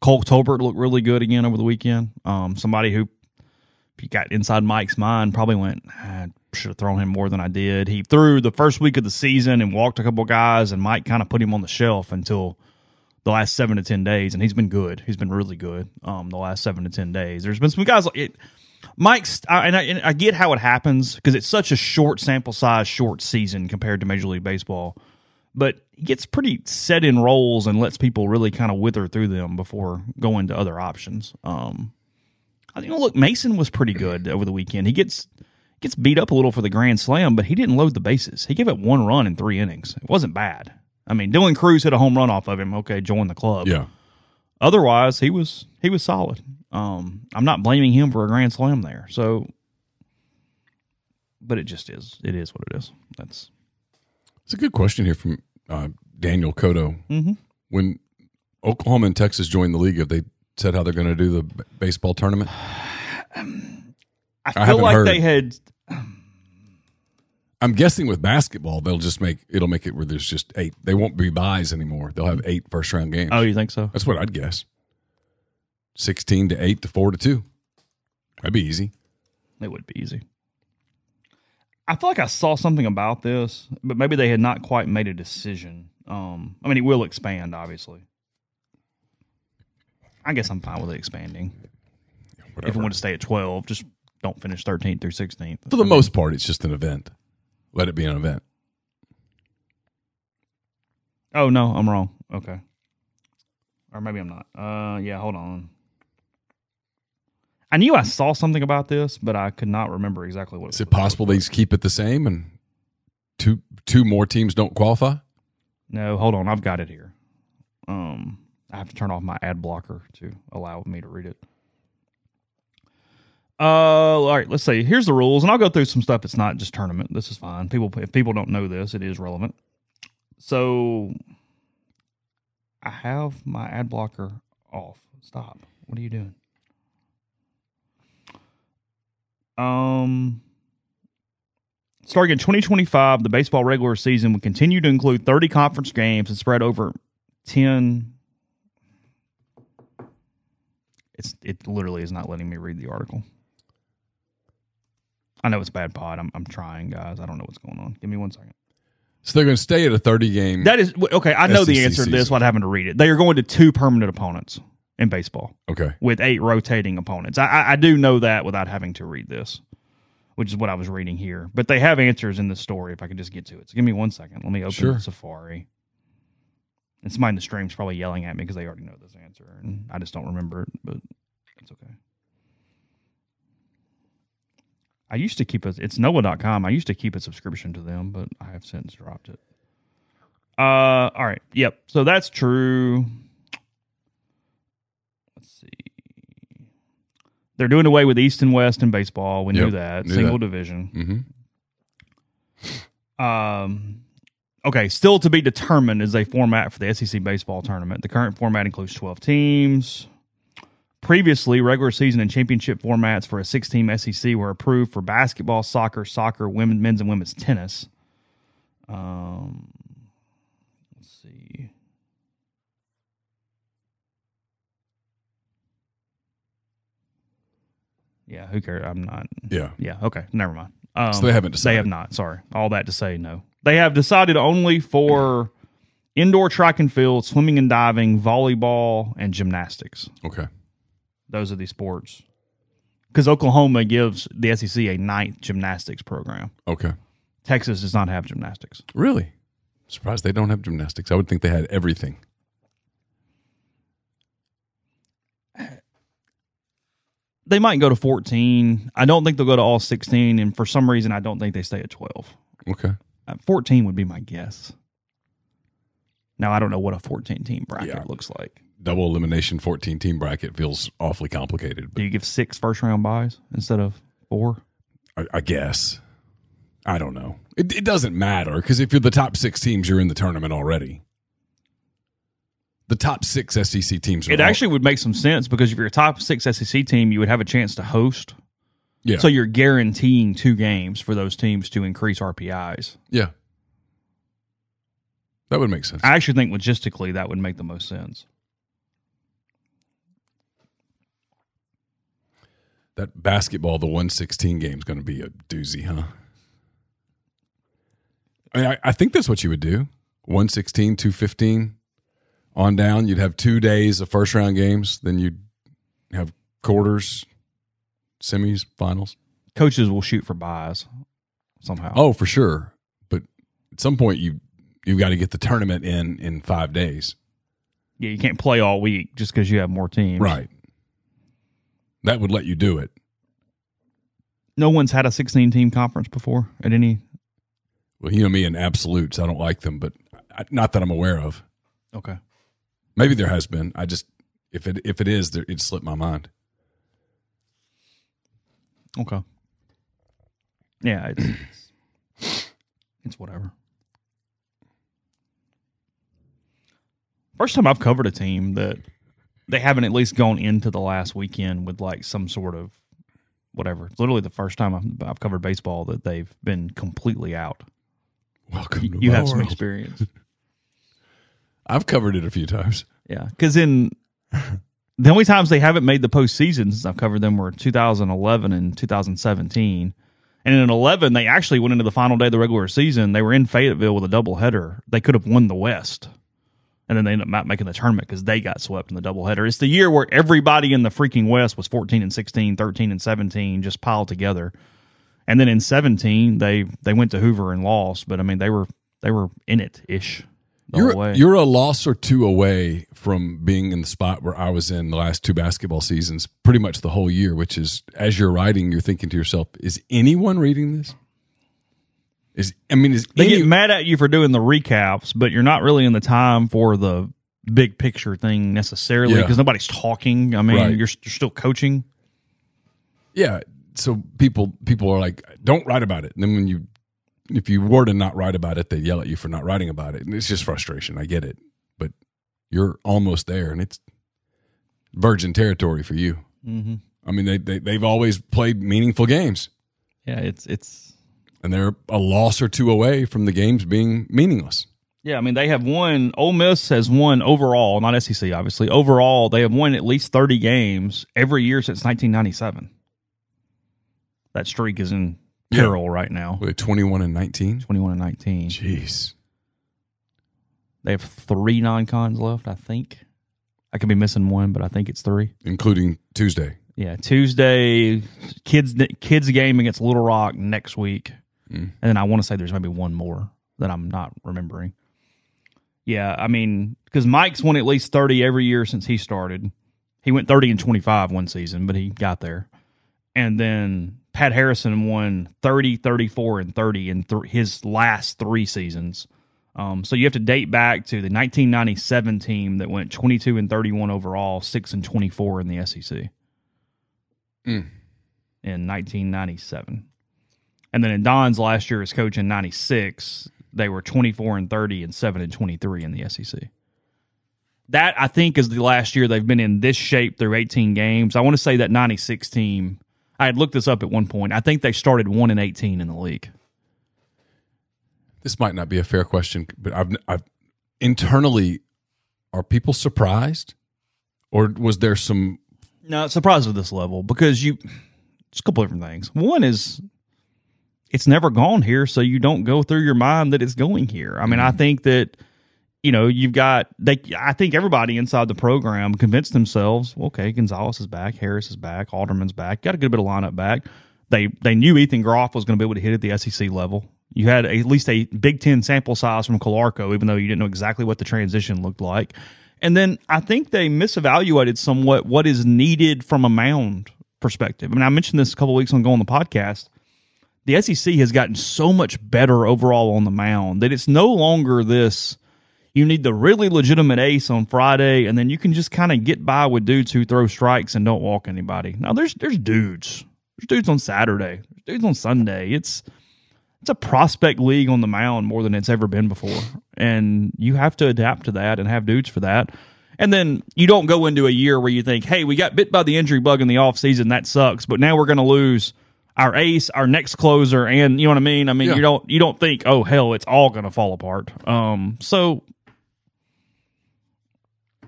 Speaker 4: Cole Tolbert looked really good again over the weekend. Um, somebody who, if you got inside Mike's mind, probably went, I should have thrown him more than I did. He threw the first week of the season and walked a couple guys, and Mike kind of put him on the shelf until the last seven to ten days, and he's been good. He's been really good. Um, the last seven to ten days. There's been some guys like it. Mike's, I- and I, and I get how it happens because it's such a short sample size, short season compared to Major League Baseball. But he gets pretty set in roles and lets people really kind of wither through them before going to other options. Um, I think, look, Mason was pretty good over the weekend. He gets gets beat up a little for the grand slam, but he didn't load the bases. He gave up one run in three innings. It wasn't bad. I mean, Dylan Crews hit a home run off of him. Okay, join the club.
Speaker 5: Yeah,
Speaker 4: Otherwise, he was he was solid. Um, I'm not blaming him for a grand slam there. So, but it just is. It is what it is. That's
Speaker 5: it's a good question here from uh, Daniel Cotto.
Speaker 4: Mm-hmm.
Speaker 5: When Oklahoma and Texas joined the league, have they said how they're going to do the b- baseball tournament?
Speaker 4: I
Speaker 5: I
Speaker 4: feel
Speaker 5: haven't
Speaker 4: like
Speaker 5: heard.
Speaker 4: they had.
Speaker 5: I'm guessing with basketball, they'll just make it'll make it where there's just eight. They won't be buys anymore. They'll have eight first round games.
Speaker 4: Oh, you think so?
Speaker 5: That's what I'd guess. Sixteen to eight to four to two. That'd be easy.
Speaker 4: It would be easy. I feel like I saw something about this, but maybe they had not quite made a decision. Um, I mean, it will expand, obviously. I guess I'm fine with it expanding. If it
Speaker 5: Whatever.
Speaker 4: want to stay at 12, just don't finish 13th through 16th.
Speaker 5: For the most part, it's just an event. Let it be an event.
Speaker 4: Oh, no, I'm wrong. Okay. Or maybe I'm not. Uh, yeah, hold on. I knew I saw something about this, but I could not remember exactly what
Speaker 5: Is
Speaker 4: it
Speaker 5: possible they keep it the same and two two more teams don't qualify?
Speaker 4: No, hold on. I've got it here. Um, I have to turn off my ad blocker to allow me to read it. Uh, all right. Let's see. Here's the rules, and I'll go through some stuff. It's not just tournament. This is fine. People, if people don't know this, it is relevant. So, I have my ad blocker off. Stop. What are you doing? Um, starting in 2025, the baseball regular season will continue to include 30 conference games and spread over 10. It's it literally is not letting me read the article. I know it's bad pod. I'm I'm trying, guys. I don't know what's going on. Give me one second.
Speaker 5: So they're going to stay at a 30 game.
Speaker 4: That is okay. I know the
Speaker 5: SEC
Speaker 4: answer to this without having to read it. They are going to two permanent opponents in baseball
Speaker 5: okay.
Speaker 4: with eight rotating opponents. I, I, I do know that without having to read this, which is what I was reading here. But they have answers in the story if I could just get to it. So give me one second. Let me open
Speaker 5: Sure.
Speaker 4: Safari. And somebody in the stream's probably yelling at me because they already know this answer, and I just don't remember it. But it's okay. I used to keep a it's Noah.com. I used to keep a subscription to them, but I have since dropped it. Uh all right. Yep. So that's true. Let's see. They're doing away with East and West in baseball. We knew that.
Speaker 5: knew
Speaker 4: Single
Speaker 5: that.
Speaker 4: division.
Speaker 5: hmm
Speaker 4: Um, okay, still to be determined is a format for the SEC baseball tournament. The current format includes 12 teams. Previously, regular season and championship formats for a six team SEC were approved for basketball, soccer, soccer, women, men's, and women's tennis. Um, let's see. Yeah, who cares? I'm not.
Speaker 5: Yeah.
Speaker 4: Yeah. Okay. Never mind. Um,
Speaker 5: So they haven't decided.
Speaker 4: They have not. Sorry. All that to say, no. They have decided only for indoor track and field, swimming and diving, volleyball, and gymnastics.
Speaker 5: Okay.
Speaker 4: Those are the sports. Because Oklahoma gives the SEC a ninth gymnastics program.
Speaker 5: Okay.
Speaker 4: Texas does not have gymnastics.
Speaker 5: Really? Surprised they don't have gymnastics. I would think they had everything.
Speaker 4: They might go to 14. I don't think they'll go to all 16. And for some reason, I don't think they stay at 12.
Speaker 5: Okay.
Speaker 4: Uh, 14 would be my guess. Now, I don't know what a 14 team bracket
Speaker 5: Yeah.
Speaker 4: looks like.
Speaker 5: Double elimination 14 team bracket feels awfully complicated,
Speaker 4: Do you give six first round buys instead of four?
Speaker 5: I, I guess. I don't know. It, it doesn't matter because if you're the top six teams, you're in the tournament already. The top six SEC teams. Are
Speaker 4: It
Speaker 5: all-
Speaker 4: actually would make some sense because if you're a top six SEC team, you would have a chance to host.
Speaker 5: yeah,
Speaker 4: So you're guaranteeing two games for those teams to increase RPIs.
Speaker 5: yeah. That would make sense.
Speaker 4: I actually think logistically that would make the most sense.
Speaker 5: That basketball, the 116 game is going to be a doozy, huh? I, mean, I, I think that's what you would do 116, 215 on down. You'd have two days of first round games, then you'd have quarters, semis, finals.
Speaker 4: Coaches will shoot for buys somehow.
Speaker 5: Oh, for sure. But at some point, you you've got to get the tournament in in five days,
Speaker 4: yeah, you can't play all week just because you have more teams.
Speaker 5: right? That would let you do it.
Speaker 4: No one's had a 16 team conference before at any.
Speaker 5: Well, you know me in absolutes, I don't like them, but I, not that I'm aware of.
Speaker 4: Okay.
Speaker 5: Maybe there has been. I just if it if it is, there, it slipped my mind.
Speaker 4: Okay. Yeah, it's, it's, it's whatever. First time I've covered a team that they haven't at least gone into the last weekend with like some sort of whatever. It's literally the first time I've, I've covered baseball that they've been completely out.
Speaker 5: Welcome to
Speaker 4: You
Speaker 5: my
Speaker 4: have some
Speaker 5: world.
Speaker 4: experience.
Speaker 5: I've covered it a few times.
Speaker 4: Yeah, because in the only times they haven't made the postseason since I've covered them were 2011 and 2017. And in 11, they actually went into the final day of the regular season. They were in Fayetteville with a doubleheader. They could have won the West. And then they end up not making the tournament because they got swept in the doubleheader. It's the year where everybody in the freaking West was 14 and 16, 13 and 17, just piled together. And then in 17, they they went to Hoover and lost. But I mean, they were they were in it ish
Speaker 5: You're you're a loss or two away from being in the spot where I was in the last two basketball seasons, pretty much the whole year. Which is, as you're writing, you're thinking to yourself, "Is anyone reading this? Is I mean, is
Speaker 4: they
Speaker 5: any,
Speaker 4: get mad at you for doing the recaps, but you're not really in the time for the big picture thing necessarily
Speaker 5: Yeah.
Speaker 4: because nobody's talking. I mean,
Speaker 5: Right.
Speaker 4: you're, you're still coaching.
Speaker 5: yeah?" So people people are like, "Don't write about it." And then when you, if you were to not write about it, they yell at you for not writing about it, and it's just frustration. I get it, but you're almost there, and it's virgin territory for you.
Speaker 4: Mm-hmm.
Speaker 5: I mean, they, they they've always played meaningful games.
Speaker 4: Yeah, it's it's
Speaker 5: and they're a loss or two away from the games being meaningless.
Speaker 4: yeah. I mean, they have won. Ole Miss has won overall, not SEC, obviously. Overall, they have won at least 30 games every year since 1997. That streak is in
Speaker 5: Yeah.
Speaker 4: peril right now.
Speaker 5: With 21 and 19.
Speaker 4: 21 and 19.
Speaker 5: Jeez.
Speaker 4: They have three non-cons left, I think. I could be missing one, but I think it's three.
Speaker 5: Including Tuesday.
Speaker 4: Yeah, Tuesday, kids kids game against Little Rock next week,
Speaker 5: Mm.
Speaker 4: and then I want to say there's maybe one more that I'm not remembering. Yeah, I mean, because Mike's won at least thirty every year since he started. He went thirty and twenty five one season, but he got there. And then Pat Harrison won 30, 34, and 30 in th- his last three seasons. Um, so you have to date back to the 1997 team that went 22 and 31 overall, 6 and 24 in the SEC
Speaker 5: Mm.
Speaker 4: in 1997. And then in Don's last year as coach in 96, they were 24 and 30 and 7 and 23 in the SEC. That I think is the last year they've been in this shape through 18 games. I want to say that 96 team, I had looked this up at one point. I think they started 1 and 18 in the league.
Speaker 5: This might not be a fair question, but I've, I've internally, are people surprised? Or was there some,
Speaker 4: No, surprised at this level because you. It's a couple different things. One is it's never gone here, so you don't go through your mind that it's going here. I mean, I mm-hmm. think that you know you've got they. I think everybody inside the program convinced themselves, okay, Gonzalez is back, Harris is back, Alderman's back, got a good bit of lineup back. They they knew Ethan Groff was going to be able to hit at the SEC level. You had at least a Big Ten sample size from Calarco, even though you didn't know exactly what the transition looked like. And then I think they misevaluated somewhat what is needed from a mound perspective. I mean, I mentioned this a couple weeks ago on the podcast. The SEC has gotten so much better overall on the mound that it's no longer this. You need the really legitimate ace on Friday, and then you can just kind of get by with dudes who throw strikes and don't walk anybody. Now there's there's dudes. There's dudes on Saturday. There's dudes on Sunday. It's it's a prospect league on the mound more than it's ever been before. And you have to adapt to that and have dudes for that. And then you don't go into a year where you think, hey, we got bit by the injury bug in the offseason. That sucks. But now we're going to lose our ace, our next closer, and you know what I mean? I mean,
Speaker 5: Yeah.
Speaker 4: you don't you don't think, oh hell, it's all going to fall apart. Um, so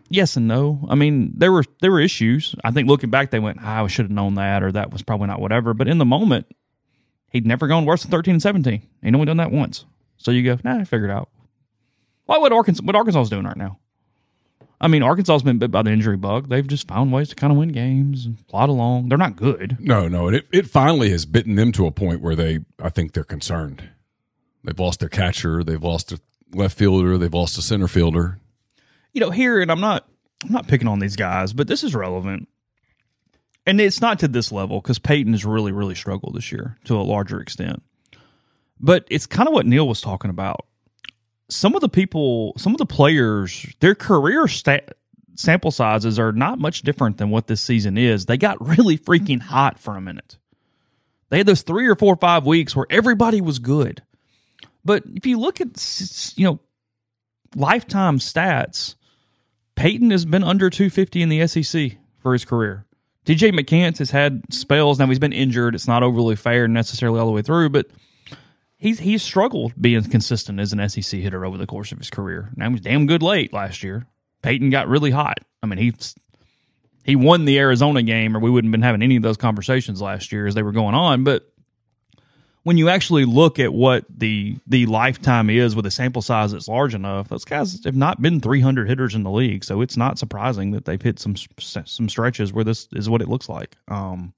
Speaker 4: yes and no. I mean, there were there were issues. I think looking back, they went, "Ah, I should have known that, or that was probably not whatever. But in the moment, he'd never gone worse than thirteen and seventeen. He'd only done that once. So you go, nah, I figured out. Why what Arkansas what Arkansas is doing right now? I mean, Arkansas's been bit by the injury bug. They've just found ways to kind of win games and plod along. They're not good.
Speaker 5: no, no. And it, it finally has bitten them to a point where they, I think they're concerned. They've lost their catcher. They've lost their left fielder. They've lost a center fielder.
Speaker 4: you know, here, and I'm not, I'm not picking on these guys, but this is relevant, and it's not to this level because Peyton has really, really struggled this year to a larger extent. But it's kind of what Neal was talking about. Some of the people, some of the players, their career stat, sample sizes are not much different than what this season is. They got really freaking hot for a minute. They had those three or four or five weeks where everybody was good. But if you look at, you know, lifetime stats, Peyton has been under 250 in the SEC for his career. TJ McCants has had spells. Now he's been injured. It's not overly fair necessarily all the way through, but he's he's struggled being consistent as an SEC hitter over the course of his career. Now he was damn good late last year. Peyton got really hot. I mean, he he won the Arizona game, or we wouldn't have been having any of those conversations last year as they were going on. But when you actually look at what the the lifetime is with a sample size that's large enough, those guys have not been 300 hitters in the league, so it's not surprising that they've hit some some stretches where this is what it looks like. Um,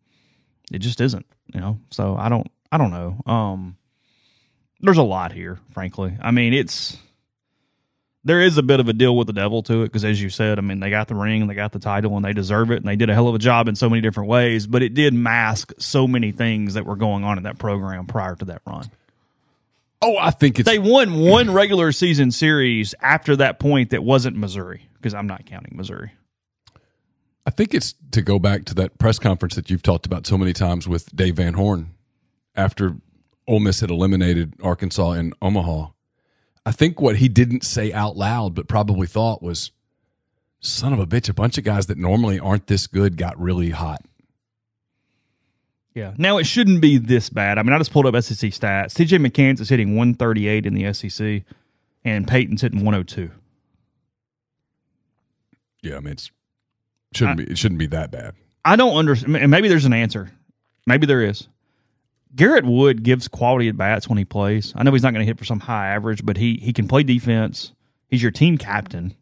Speaker 4: it just isn't, you know. So I don't I don't know. Um, there's a lot here, frankly. I mean, it's there is a bit of a deal with the devil to it because, as you said, I mean, they got the ring, they got the title, and they deserve it, and they did a hell of a job in so many different ways. But it did mask so many things that were going on in that program prior to that run.
Speaker 5: Oh, I think it's
Speaker 4: they won one regular season series after that point that wasn't Missouri because I'm not counting Missouri.
Speaker 5: I think it's to go back to that press conference that you've talked about so many times with Dave Van Horn after Ole Miss had eliminated Arkansas in Omaha I think what he didn't say out loud, but probably thought was, son of a bitch, a bunch of guys that normally aren't this good got really hot.
Speaker 4: Yeah. Now it shouldn't be this bad. I mean, I just pulled up SEC stats. TJ McCants is hitting 138 in the SEC, and Peyton's hitting 102.
Speaker 5: Yeah, I mean, it's shouldn't I, be it shouldn't be that bad.
Speaker 4: I don't understand. Maybe there's an answer. Maybe there is. Garrett Wood gives quality at bats when he plays. I know he's not going to hit for some high average, but he he can play defense. He's your team captain,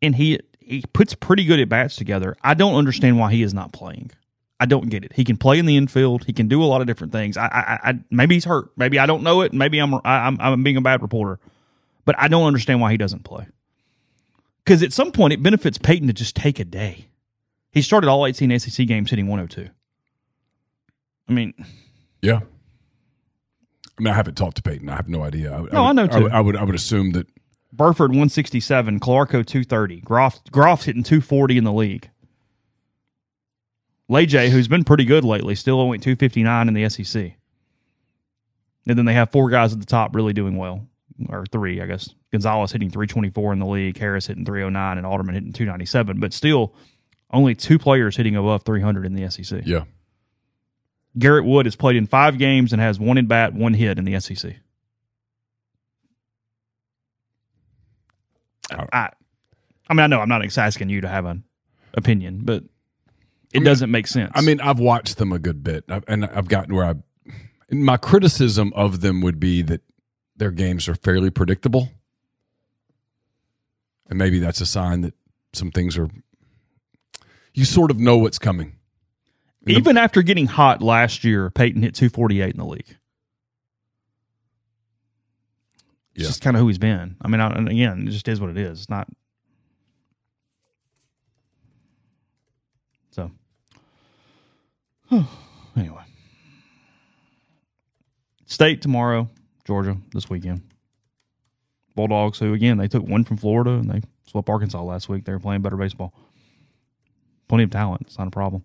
Speaker 4: and he he puts pretty good at bats together. I don't understand why he is not playing. I don't get it. He can play in the infield. He can do a lot of different things. I, I, I maybe he's hurt. Maybe I don't know it. Maybe I'm I, I'm I'm being a bad reporter, but I don't understand why he doesn't play. Because at some point it benefits Peyton to just take a day. He started all 18 SEC games hitting 102. I mean,
Speaker 5: yeah. I mean, I haven't talked to Peyton. I have no idea. I,
Speaker 4: no,
Speaker 5: I,
Speaker 4: would, I know too.
Speaker 5: I, I, would, I would assume that
Speaker 4: Burford one sixty seven, Calarco two thirty, Groff Groff's hitting two forty in the league. Leje, who's been pretty good lately, still only two fifty nine in the SEC. And then they have four guys at the top really doing well, or three, I guess. Gonzalez hitting three twenty four in the league, Harris hitting three oh nine, and Alderman hitting two ninety seven. But still, only two players hitting above three hundred in the SEC.
Speaker 5: Yeah.
Speaker 4: Garrett Wood has played in five games and has one in bat, one hit in the SEC. I, I mean, I know I'm not asking you to have an opinion, but it I mean, doesn't make sense.
Speaker 5: I mean, I've watched them a good bit, and I've gotten where I. My criticism of them would be that their games are fairly predictable, and maybe that's a sign that some things are. You sort of know what's coming.
Speaker 4: Even the, after getting hot last year, Peyton hit 248 in the league. It's yeah. just kind of who he's been. I mean, I, again, it just is what it is. It's not. So, anyway, state tomorrow, Georgia this weekend. Bulldogs, who again they took one from Florida and they swept Arkansas last week. They were playing better baseball. Plenty of talent. It's not a problem.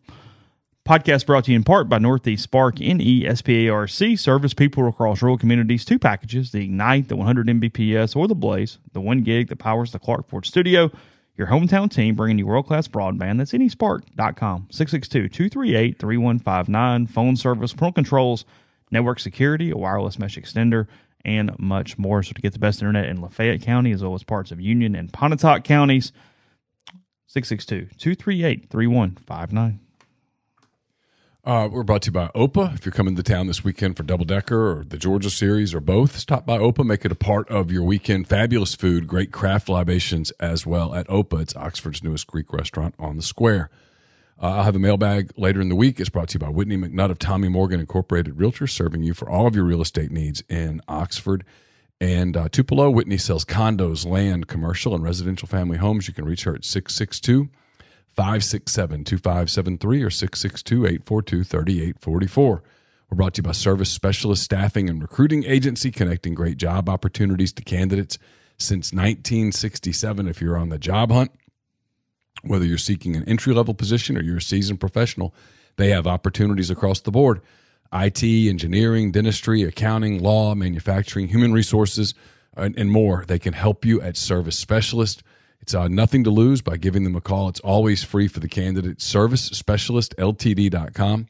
Speaker 4: Podcast brought to you in part by Northeast Spark NESPARC. Service people across rural communities. Two packages the Ignite, the 100 Mbps, or the Blaze, the one gig that powers the Clark Ford studio. Your hometown team bringing you world class broadband. That's nespark.com. 662 238 3159. Phone service, parental controls, network security, a wireless mesh extender, and much more. So to get the best internet in Lafayette County as well as parts of Union and Pontotoc counties, 662 238 3159.
Speaker 5: Uh, we're brought to you by OPA. If you're coming to town this weekend for Double Decker or the Georgia Series or both, stop by OPA. Make it a part of your weekend. Fabulous food, great craft libations as well at OPA. It's Oxford's newest Greek restaurant on the square. Uh, I'll have a mailbag later in the week. It's brought to you by Whitney McNutt of Tommy Morgan Incorporated Realtors, serving you for all of your real estate needs in Oxford and uh, Tupelo. Whitney sells condos, land, commercial, and residential family homes. You can reach her at 662- 567 2573 or 662 842 3844. We're brought to you by Service Specialist Staffing and Recruiting Agency, connecting great job opportunities to candidates since 1967. If you're on the job hunt, whether you're seeking an entry level position or you're a seasoned professional, they have opportunities across the board IT, engineering, dentistry, accounting, law, manufacturing, human resources, and, and more. They can help you at Service Specialist. It's uh, nothing to lose by giving them a call. It's always free for the candidate. Service Specialist LTD.com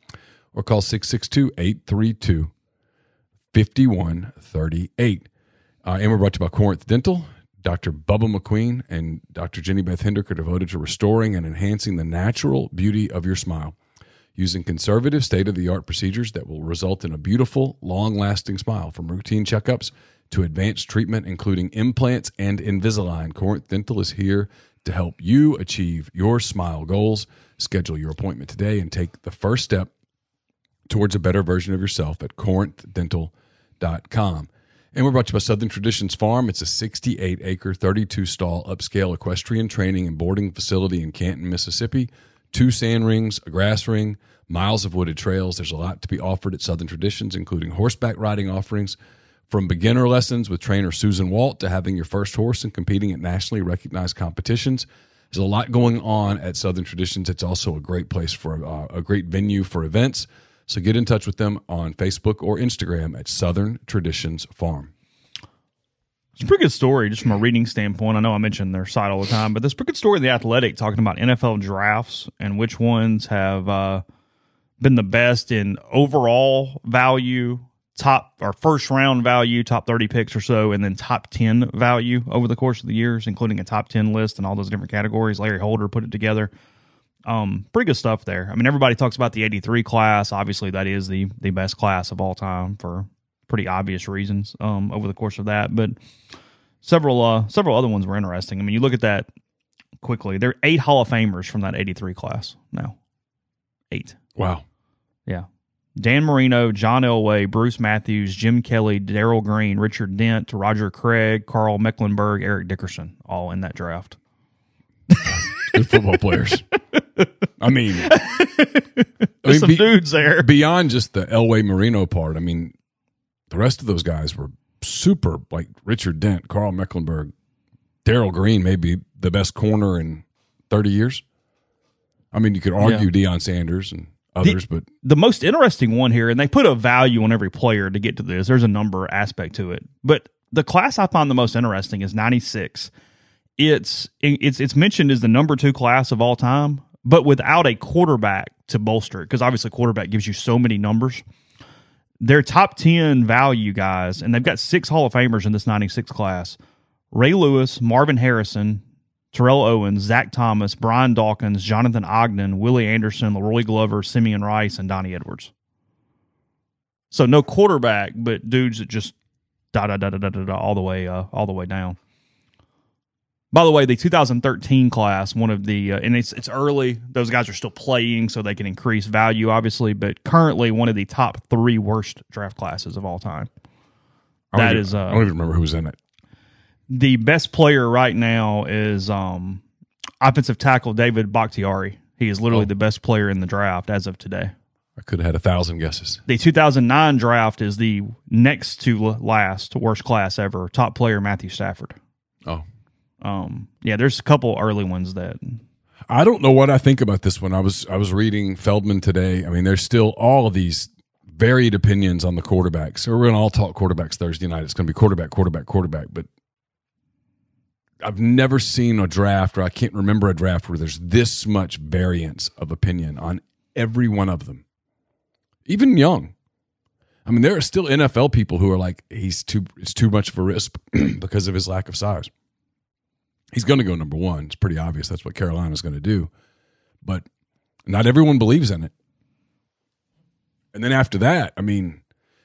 Speaker 5: or call 662 832 5138. Uh, and we're brought to you by Corinth Dental. Dr. Bubba McQueen and Dr. Jenny Beth Hendrick are devoted to restoring and enhancing the natural beauty of your smile using conservative, state of the art procedures that will result in a beautiful, long lasting smile from routine checkups to advanced treatment, including implants and Invisalign. Corinth Dental is here to help you achieve your smile goals. Schedule your appointment today and take the first step towards a better version of yourself at corinthdental.com. And we're brought to you by Southern Traditions Farm. It's a 68 acre, 32 stall upscale equestrian training and boarding facility in Canton, Mississippi. Two sand rings, a grass ring, miles of wooded trails. There's a lot to be offered at Southern Traditions, including horseback riding offerings, from beginner lessons with trainer Susan Walt to having your first horse and competing at nationally recognized competitions. There's a lot going on at Southern Traditions. It's also a great place for uh, a great venue for events. So get in touch with them on Facebook or Instagram at Southern Traditions Farm.
Speaker 4: It's a pretty good story, just from a reading standpoint. I know I mention their site all the time, but this pretty good story in the Athletic talking about NFL drafts and which ones have uh, been the best in overall value, top or first round value, top 30 picks or so, and then top 10 value over the course of the years, including a top 10 list and all those different categories. Larry Holder put it together. Um, pretty good stuff there. I mean, everybody talks about the 83 class. Obviously, that is the the best class of all time for pretty obvious reasons um, over the course of that. But several uh, several other ones were interesting. I mean, you look at that quickly. There are eight Hall of Famers from that 83 class now. Eight.
Speaker 5: Wow.
Speaker 4: Yeah. Dan Marino, John Elway, Bruce Matthews, Jim Kelly, Darrell Green, Richard Dent, Roger Craig, Carl Mecklenburg, Eric Dickerson, all in that draft.
Speaker 5: Good football players. I mean, I
Speaker 4: There's some
Speaker 5: be-
Speaker 4: dudes there.
Speaker 5: beyond just the Elway Marino part, I mean, the rest of those guys were super. Like Richard Dent, Carl Mecklenburg, Darrell Green, maybe the best corner in thirty years. I mean, you could argue Deion Sanders and others, but
Speaker 4: the most interesting one here, and they put a value on every player to get to this. There's a number aspect to it, but the class I find the most interesting is 96. It's it's it's mentioned as the number two class of all time, but without a quarterback to bolster it, because obviously quarterback gives you so many numbers. Their top 10 value guys, and they've got six Hall of Famers in this 96 class Ray Lewis, Marvin Harrison, Terrell Owens, Zach Thomas, Brian Dawkins, Jonathan Ogden, Willie Anderson, La'Roi Glover, Simeon Rice, and Donnie Edwards. So no quarterback, but dudes that just da da da da da da, all the way uh, all the way down. By the way, the 2013 class, one of the uh, and it's it's early; those guys are still playing, so they can increase value, obviously. But currently, one of the top three worst draft classes of all time. That
Speaker 5: even-
Speaker 4: is, uh,
Speaker 5: I don't even remember who's in it.
Speaker 4: The best player right now is um, offensive tackle David Bakhtiari. He is literally
Speaker 5: Oh.
Speaker 4: the best player in the draft as of today.
Speaker 5: I could have had a thousand guesses.
Speaker 4: The 2009 draft is the next to last worst class ever. Top player Matthew Stafford.
Speaker 5: Oh,
Speaker 4: Um, yeah, there's a couple early ones that
Speaker 5: I don't know what I think about this one. I was I was reading Feldman today. I mean, there's still all of these varied opinions on the quarterbacks. So we're going to all talk quarterbacks Thursday night. It's going to be quarterback, quarterback, quarterback. But I've never seen a draft, or I can't remember a draft where there's this much variance of opinion on every one of them, even young. I mean, there are still NFL people who are like, he's too, it's too much of a risk because of his lack of size he's going to go number one. It's pretty obvious that's what Carolina's going to do. But not everyone believes in it. And then after that, I mean,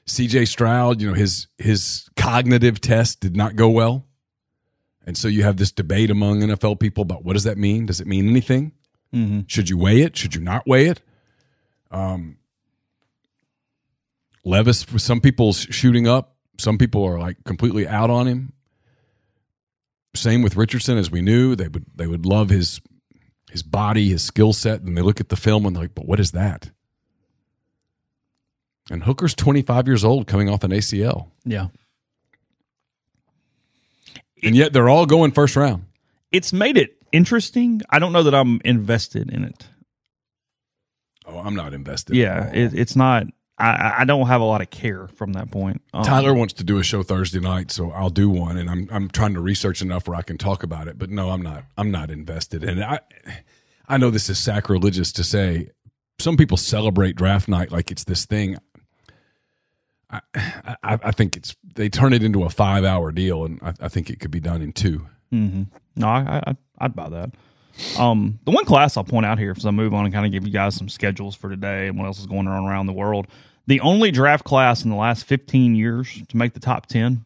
Speaker 5: CJ Stroud, you know, his his cognitive test did not go well. And so you have this debate among NFL people about what does that mean? Does it mean anything? Should you weigh it? Should you not weigh it? Um, Levis, some people's shooting up. Some people are like completely out on him same with Richardson as we knew they would they would love his his body his skill set and they look at the film and they're like but what is that and Hooker's 25 years old coming off an ACL
Speaker 4: yeah.
Speaker 5: And yet they're all going first round
Speaker 4: It's made it interesting. I don't know that I'm invested in it.
Speaker 5: oh I'm not invested
Speaker 4: Yeah, it, it's not. I, I don't have a lot of care from that point. Um,
Speaker 5: Tyler wants to do a show Thursday night, so I'll do one, and I'm I'm trying to research enough where I can talk about it. But no, I'm not. I'm not invested, and I I know this is sacrilegious to say. Some people celebrate draft night like it's this thing. I I, think it's they turn it into a five hour deal, and I, I think it could be done in 2
Speaker 4: Mm-hmm. No, I, I I'd buy that. Um, the one class I'll point out here, as I move on and kind of give you guys some schedules for today and what else is going on around the world. The only draft class in the last 15 years to make the top 10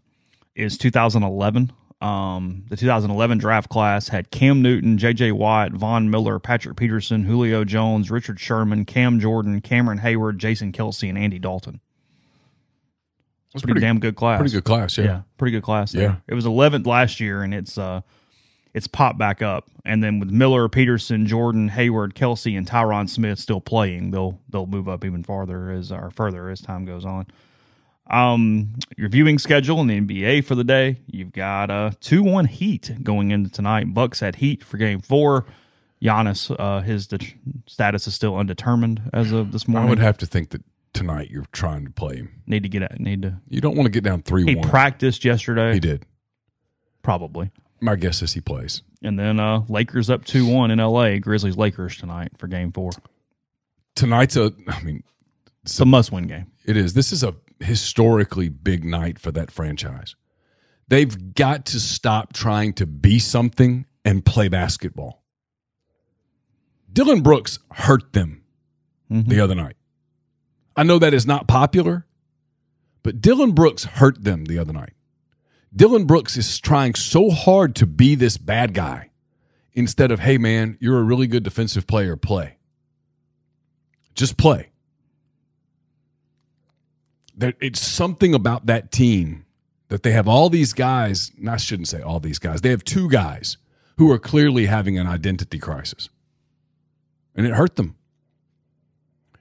Speaker 4: is 2011. Um, the 2011 draft class had Cam Newton, J.J. Watt, Von Miller, Patrick Peterson, Julio Jones, Richard Sherman, Cam Jordan, Cameron Heyward, Jason Kelce, and Andy Dalton. It's pretty,
Speaker 5: pretty-
Speaker 4: damn good class.
Speaker 5: Pretty good class, yeah.
Speaker 4: Yeah, pretty good class. There.
Speaker 5: Yeah.
Speaker 4: it was 11th last year, and it's uh, it's popped back up. And then with Miller, Peterson, Jordan, Heyward, Kelce, and Tyron Smith still playing, they'll they'll move up even farther as or further as time goes on. Um, your viewing schedule in the NBA for the day, you've got uh two one Heat going into tonight. Bucks at Heat for Game Four. Giannis, uh, his de- status is still undetermined as of this morning.
Speaker 5: I would have to think that tonight you're trying to play him.
Speaker 4: need to get at, need to.
Speaker 5: You don't want to get down three
Speaker 4: He
Speaker 5: one.
Speaker 4: practiced yesterday,
Speaker 5: He did.
Speaker 4: probably.
Speaker 5: My guess is he plays.
Speaker 4: And then uh, Lakers up 2 1 in LA. Grizzlies Lakers tonight for game four.
Speaker 5: Tonight's a. I mean,
Speaker 4: It's a must win game.
Speaker 5: It is. This is a historically big night for that franchise. They've got to stop trying to be something and play basketball. Dillon Brooks hurt them the other night. I know that is not popular, but Dillon Brooks hurt them the other night. Dillon Brooks is trying so hard to be this bad guy instead of, hey, man, you're a really good defensive player, play. Just play it's something about that team that they have all these guys. and I shouldn't say all these guys. They have two guys who are clearly having an identity crisis, and it hurt them.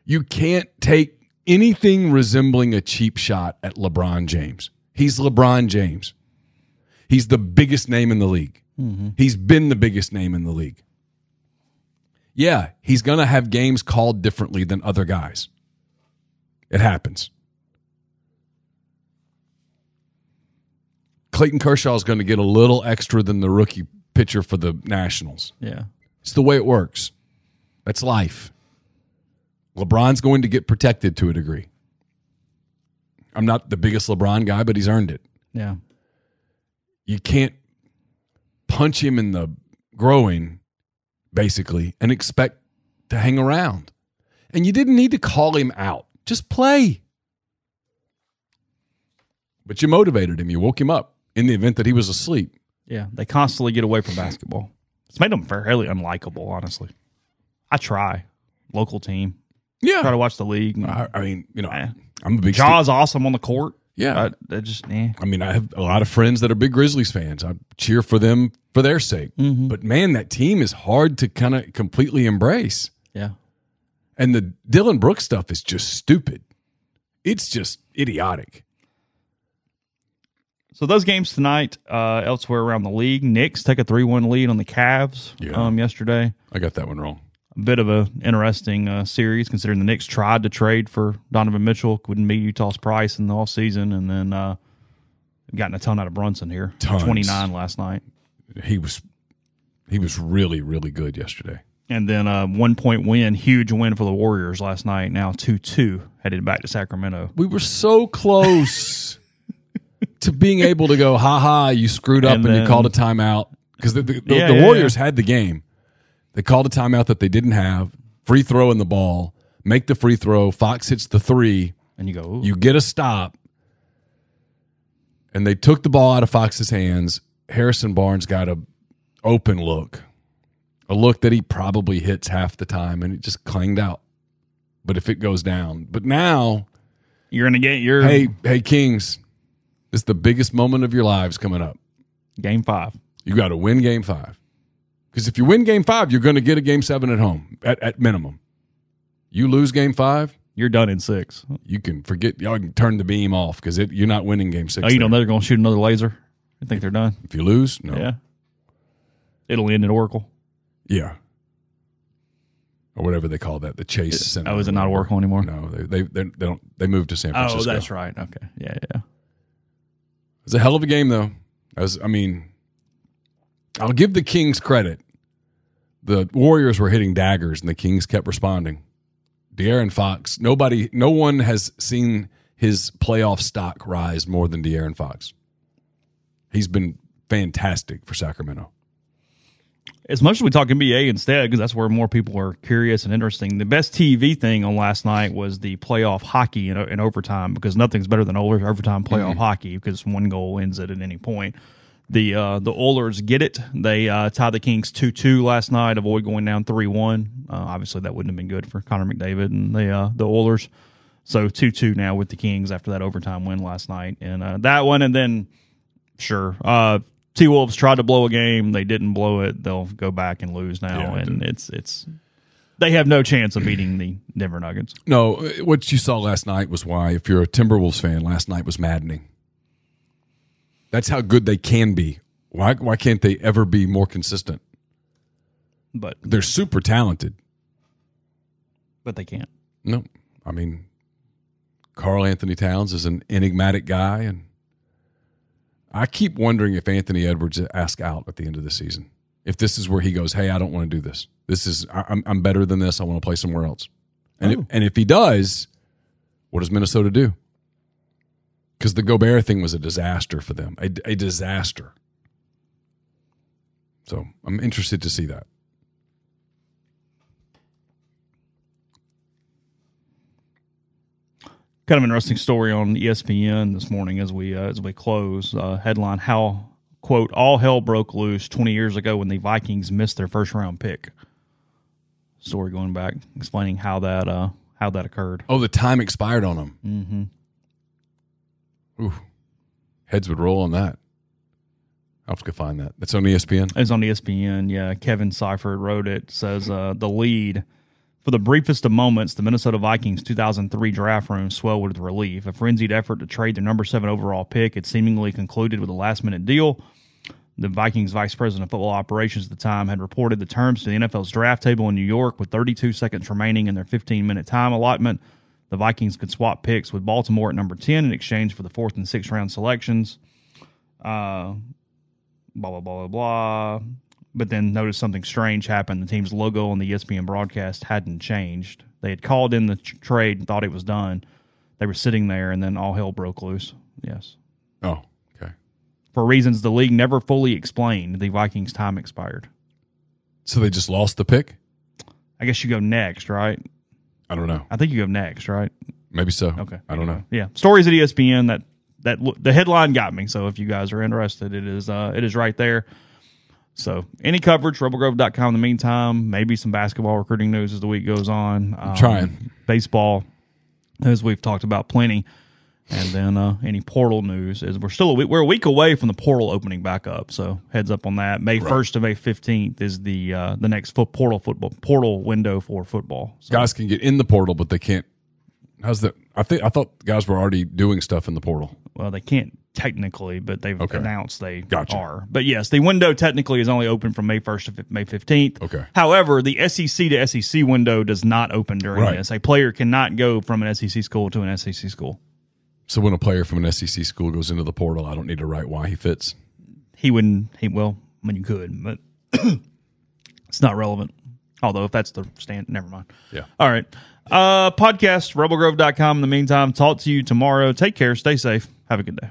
Speaker 5: You can't take anything resembling a cheap shot at LeBron James. He's LeBron James. He's the biggest name in the league. Mm-hmm. He's been the biggest name in the league. Yeah, he's going to have games called differently than other guys. It happens. Clayton Kershaw is going to get a little extra than the rookie pitcher for the Nationals.
Speaker 4: Yeah.
Speaker 5: It's the way it works. That's life. LeBron's going to get protected to a degree. I'm not the biggest LeBron guy, but he's earned it.
Speaker 4: Yeah.
Speaker 5: You can't punch him in the groin, basically, and expect to hang around. And you didn't need to call him out. Just play. But you motivated him. You woke him up in the event that he was asleep.
Speaker 4: Yeah. They constantly get away from basketball. It's made them fairly unlikable, honestly. I try. Local team.
Speaker 5: Yeah.
Speaker 4: Try to watch the league.
Speaker 5: I, I mean, you know,
Speaker 4: Eh.
Speaker 5: I'm a big
Speaker 4: Ja's awesome on the court.
Speaker 5: Yeah.
Speaker 4: I, I just, eh.
Speaker 5: I mean, I have a lot of friends that are big Grizzlies fans. I cheer for them for their sake.
Speaker 4: Mm-hmm.
Speaker 5: But man, that team is hard to kind of completely embrace.
Speaker 4: Yeah.
Speaker 5: And the Dillon Brooks stuff is just stupid. It's just idiotic.
Speaker 4: So those games tonight, uh, elsewhere around the league, Knicks take a three-one lead on the Cavs
Speaker 5: Yeah.
Speaker 4: um, yesterday.
Speaker 5: I got that one wrong.
Speaker 4: A bit of a interesting uh, series considering the Knicks tried to trade for Donovan Mitchell, couldn't meet Utah's price in the offseason, and then uh, gotten a ton out of Brunson here,
Speaker 5: Tons.
Speaker 4: twenty-nine last night,
Speaker 5: He was he was really really good yesterday.
Speaker 4: and then a one-point win, huge win for the Warriors last night. Now two-two headed back to Sacramento.
Speaker 5: We were so close to being able to go, ha ha, you screwed up
Speaker 4: And
Speaker 5: and,
Speaker 4: then-
Speaker 5: you called a timeout because the, the, the,
Speaker 4: Yeah,
Speaker 5: the
Speaker 4: yeah,
Speaker 5: Warriors
Speaker 4: yeah.
Speaker 5: had the game. They called a timeout that they didn't have. Free throw in the ball, make the free throw. Fox hits the three.
Speaker 4: And you go, Ooh.
Speaker 5: You get a stop, and they took the ball out of Fox's hands. Harrison Barnes got a open look, a look that he probably hits half the time, and it just clanged out. But if it goes down, but now
Speaker 4: you're gonna get your
Speaker 5: hey, hey, Kings, this is the biggest moment of your lives coming up.
Speaker 4: game five.
Speaker 5: You got to win game five. Because if you win game five, you're going to get a game seven at home at, at minimum. You lose game five,
Speaker 4: You're done in six.
Speaker 5: you can forget. Y'all can turn the beam off because you're not winning game six.
Speaker 4: Oh, you know
Speaker 5: there.
Speaker 4: they're going to shoot another laser. You think they're done?
Speaker 5: If you lose, no.
Speaker 4: Yeah. It'll end at Oracle.
Speaker 5: Yeah. or whatever they call that, the Chase Center.
Speaker 4: Oh, is it not Oracle anymore?
Speaker 5: No, they they they, they don't. They moved to San
Speaker 4: oh,
Speaker 5: Francisco.
Speaker 4: Oh, that's right. Okay. Yeah, yeah.
Speaker 5: It's a hell of a game, though. As I mean, I'll give the Kings credit. The Warriors were hitting daggers, and the Kings kept responding. De'Aaron Fox. Nobody, no one has seen his playoff stock rise more than De'Aaron Fox. He's been fantastic for Sacramento.
Speaker 4: As much as we talk NBA instead, because that's where more people are curious and interesting. The best TV thing on last night was the playoff hockey in, in overtime, because nothing's better than overtime playoff hockey, because one goal wins it at any point. The uh, the Oilers get it. They uh, tied the Kings two two last night, avoid going down three one. Uh, obviously, that wouldn't have been good for Connor McDavid and the uh, the Oilers. So two two now with the Kings after that overtime win last night, and uh, that one, and then sure, uh, T Wolves tried to blow a game, they didn't blow it. They'll go back and lose now,
Speaker 5: Yeah,
Speaker 4: and it's it's they have no chance of beating the Denver Nuggets.
Speaker 5: No, what you saw last night was why, if you're a Timberwolves fan, last night was maddening. That's how good they can be. Why why can't they ever be more consistent?
Speaker 4: But
Speaker 5: They're super talented.
Speaker 4: but they can't.
Speaker 5: No, I mean, Karl-Anthony Towns is an enigmatic guy, and I keep wondering if Anthony Edwards asks out at the end of the season. If this is where he goes, hey, I don't want to do this. This is I'm I'm better than this. I want to play somewhere else. And if, oh. and if he does, what does Minnesota do? Because the Gobert thing was a disaster for them, a, a disaster. So I'm interested to see that.
Speaker 4: Kind of interesting story on ESPN this morning as we uh, as we close. Uh, headline: How quote all hell broke loose 20 years ago when the Vikings missed their first round pick. Story going back explaining how that uh, how that occurred.
Speaker 5: Oh, the time expired on them. Mm-hmm. Ooh, heads would roll on that. I'll have to go find that. That's on ESPN.
Speaker 4: It's on ESPN. Yeah, Kevin Seifert wrote it. Says uh, the lead for the briefest of moments, the Minnesota Vikings 2003 draft room swelled with relief. A frenzied effort to trade their number seven overall pick had seemingly concluded with a last minute deal. The Vikings vice president of football operations at the time had reported the terms to the NFL's draft table in New York with 32 seconds remaining in their 15 minute time allotment. The Vikings could swap picks with Baltimore at number 10 in exchange for the fourth and sixth round selections. Uh, blah blah blah blah blah. But then noticed something strange happened. The team's logo on the ESPN broadcast hadn't changed. They had called in the tr- trade and thought it was done. They were sitting there, and then all hell broke loose. Yes,
Speaker 5: Oh, okay.
Speaker 4: for reasons the league never fully explained, the Vikings' time expired.
Speaker 5: So they just lost the pick?
Speaker 4: I guess you go next, right?
Speaker 5: I don't know.
Speaker 4: I think you go next, right?
Speaker 5: Maybe so.
Speaker 4: Okay,
Speaker 5: I don't know.
Speaker 4: Yeah, stories at ESPN that that the headline got me. So if you guys are interested, it is uh, it is right there. So any coverage, rebelgrove.com in the meantime, maybe some basketball recruiting news as the week goes on. Um,
Speaker 5: trying.
Speaker 4: Baseball, as we've talked about plenty. And then uh, any portal news is we're still a week, we're a week away from the portal opening back up. So heads up on that. May first to May fifteenth is the uh, the next foot portal football portal window for football. So
Speaker 5: Guys can get in the portal, but they can't. How's that? I think I thought guys were already doing stuff in the portal.
Speaker 4: well, they can't technically, but they've
Speaker 5: Okay.
Speaker 4: announced they
Speaker 5: Gotcha.
Speaker 4: are. But yes, the window technically is only open from May 1st to May 15th.
Speaker 5: Okay.
Speaker 4: However, the SEC to SEC window does not open during
Speaker 5: Right.
Speaker 4: this. A player cannot go from an SEC school to an SEC school.
Speaker 5: So when a player from an SEC school goes into the portal, I don't need to write why he fits.
Speaker 4: He wouldn't, he, well, I mean, you could, but it's not relevant. Although, if that's the stand, never mind.
Speaker 5: Yeah.
Speaker 4: All right. Uh, podcast, rebelgrove.com. In the meantime, talk to you tomorrow. Take care. Stay safe. Have a good day.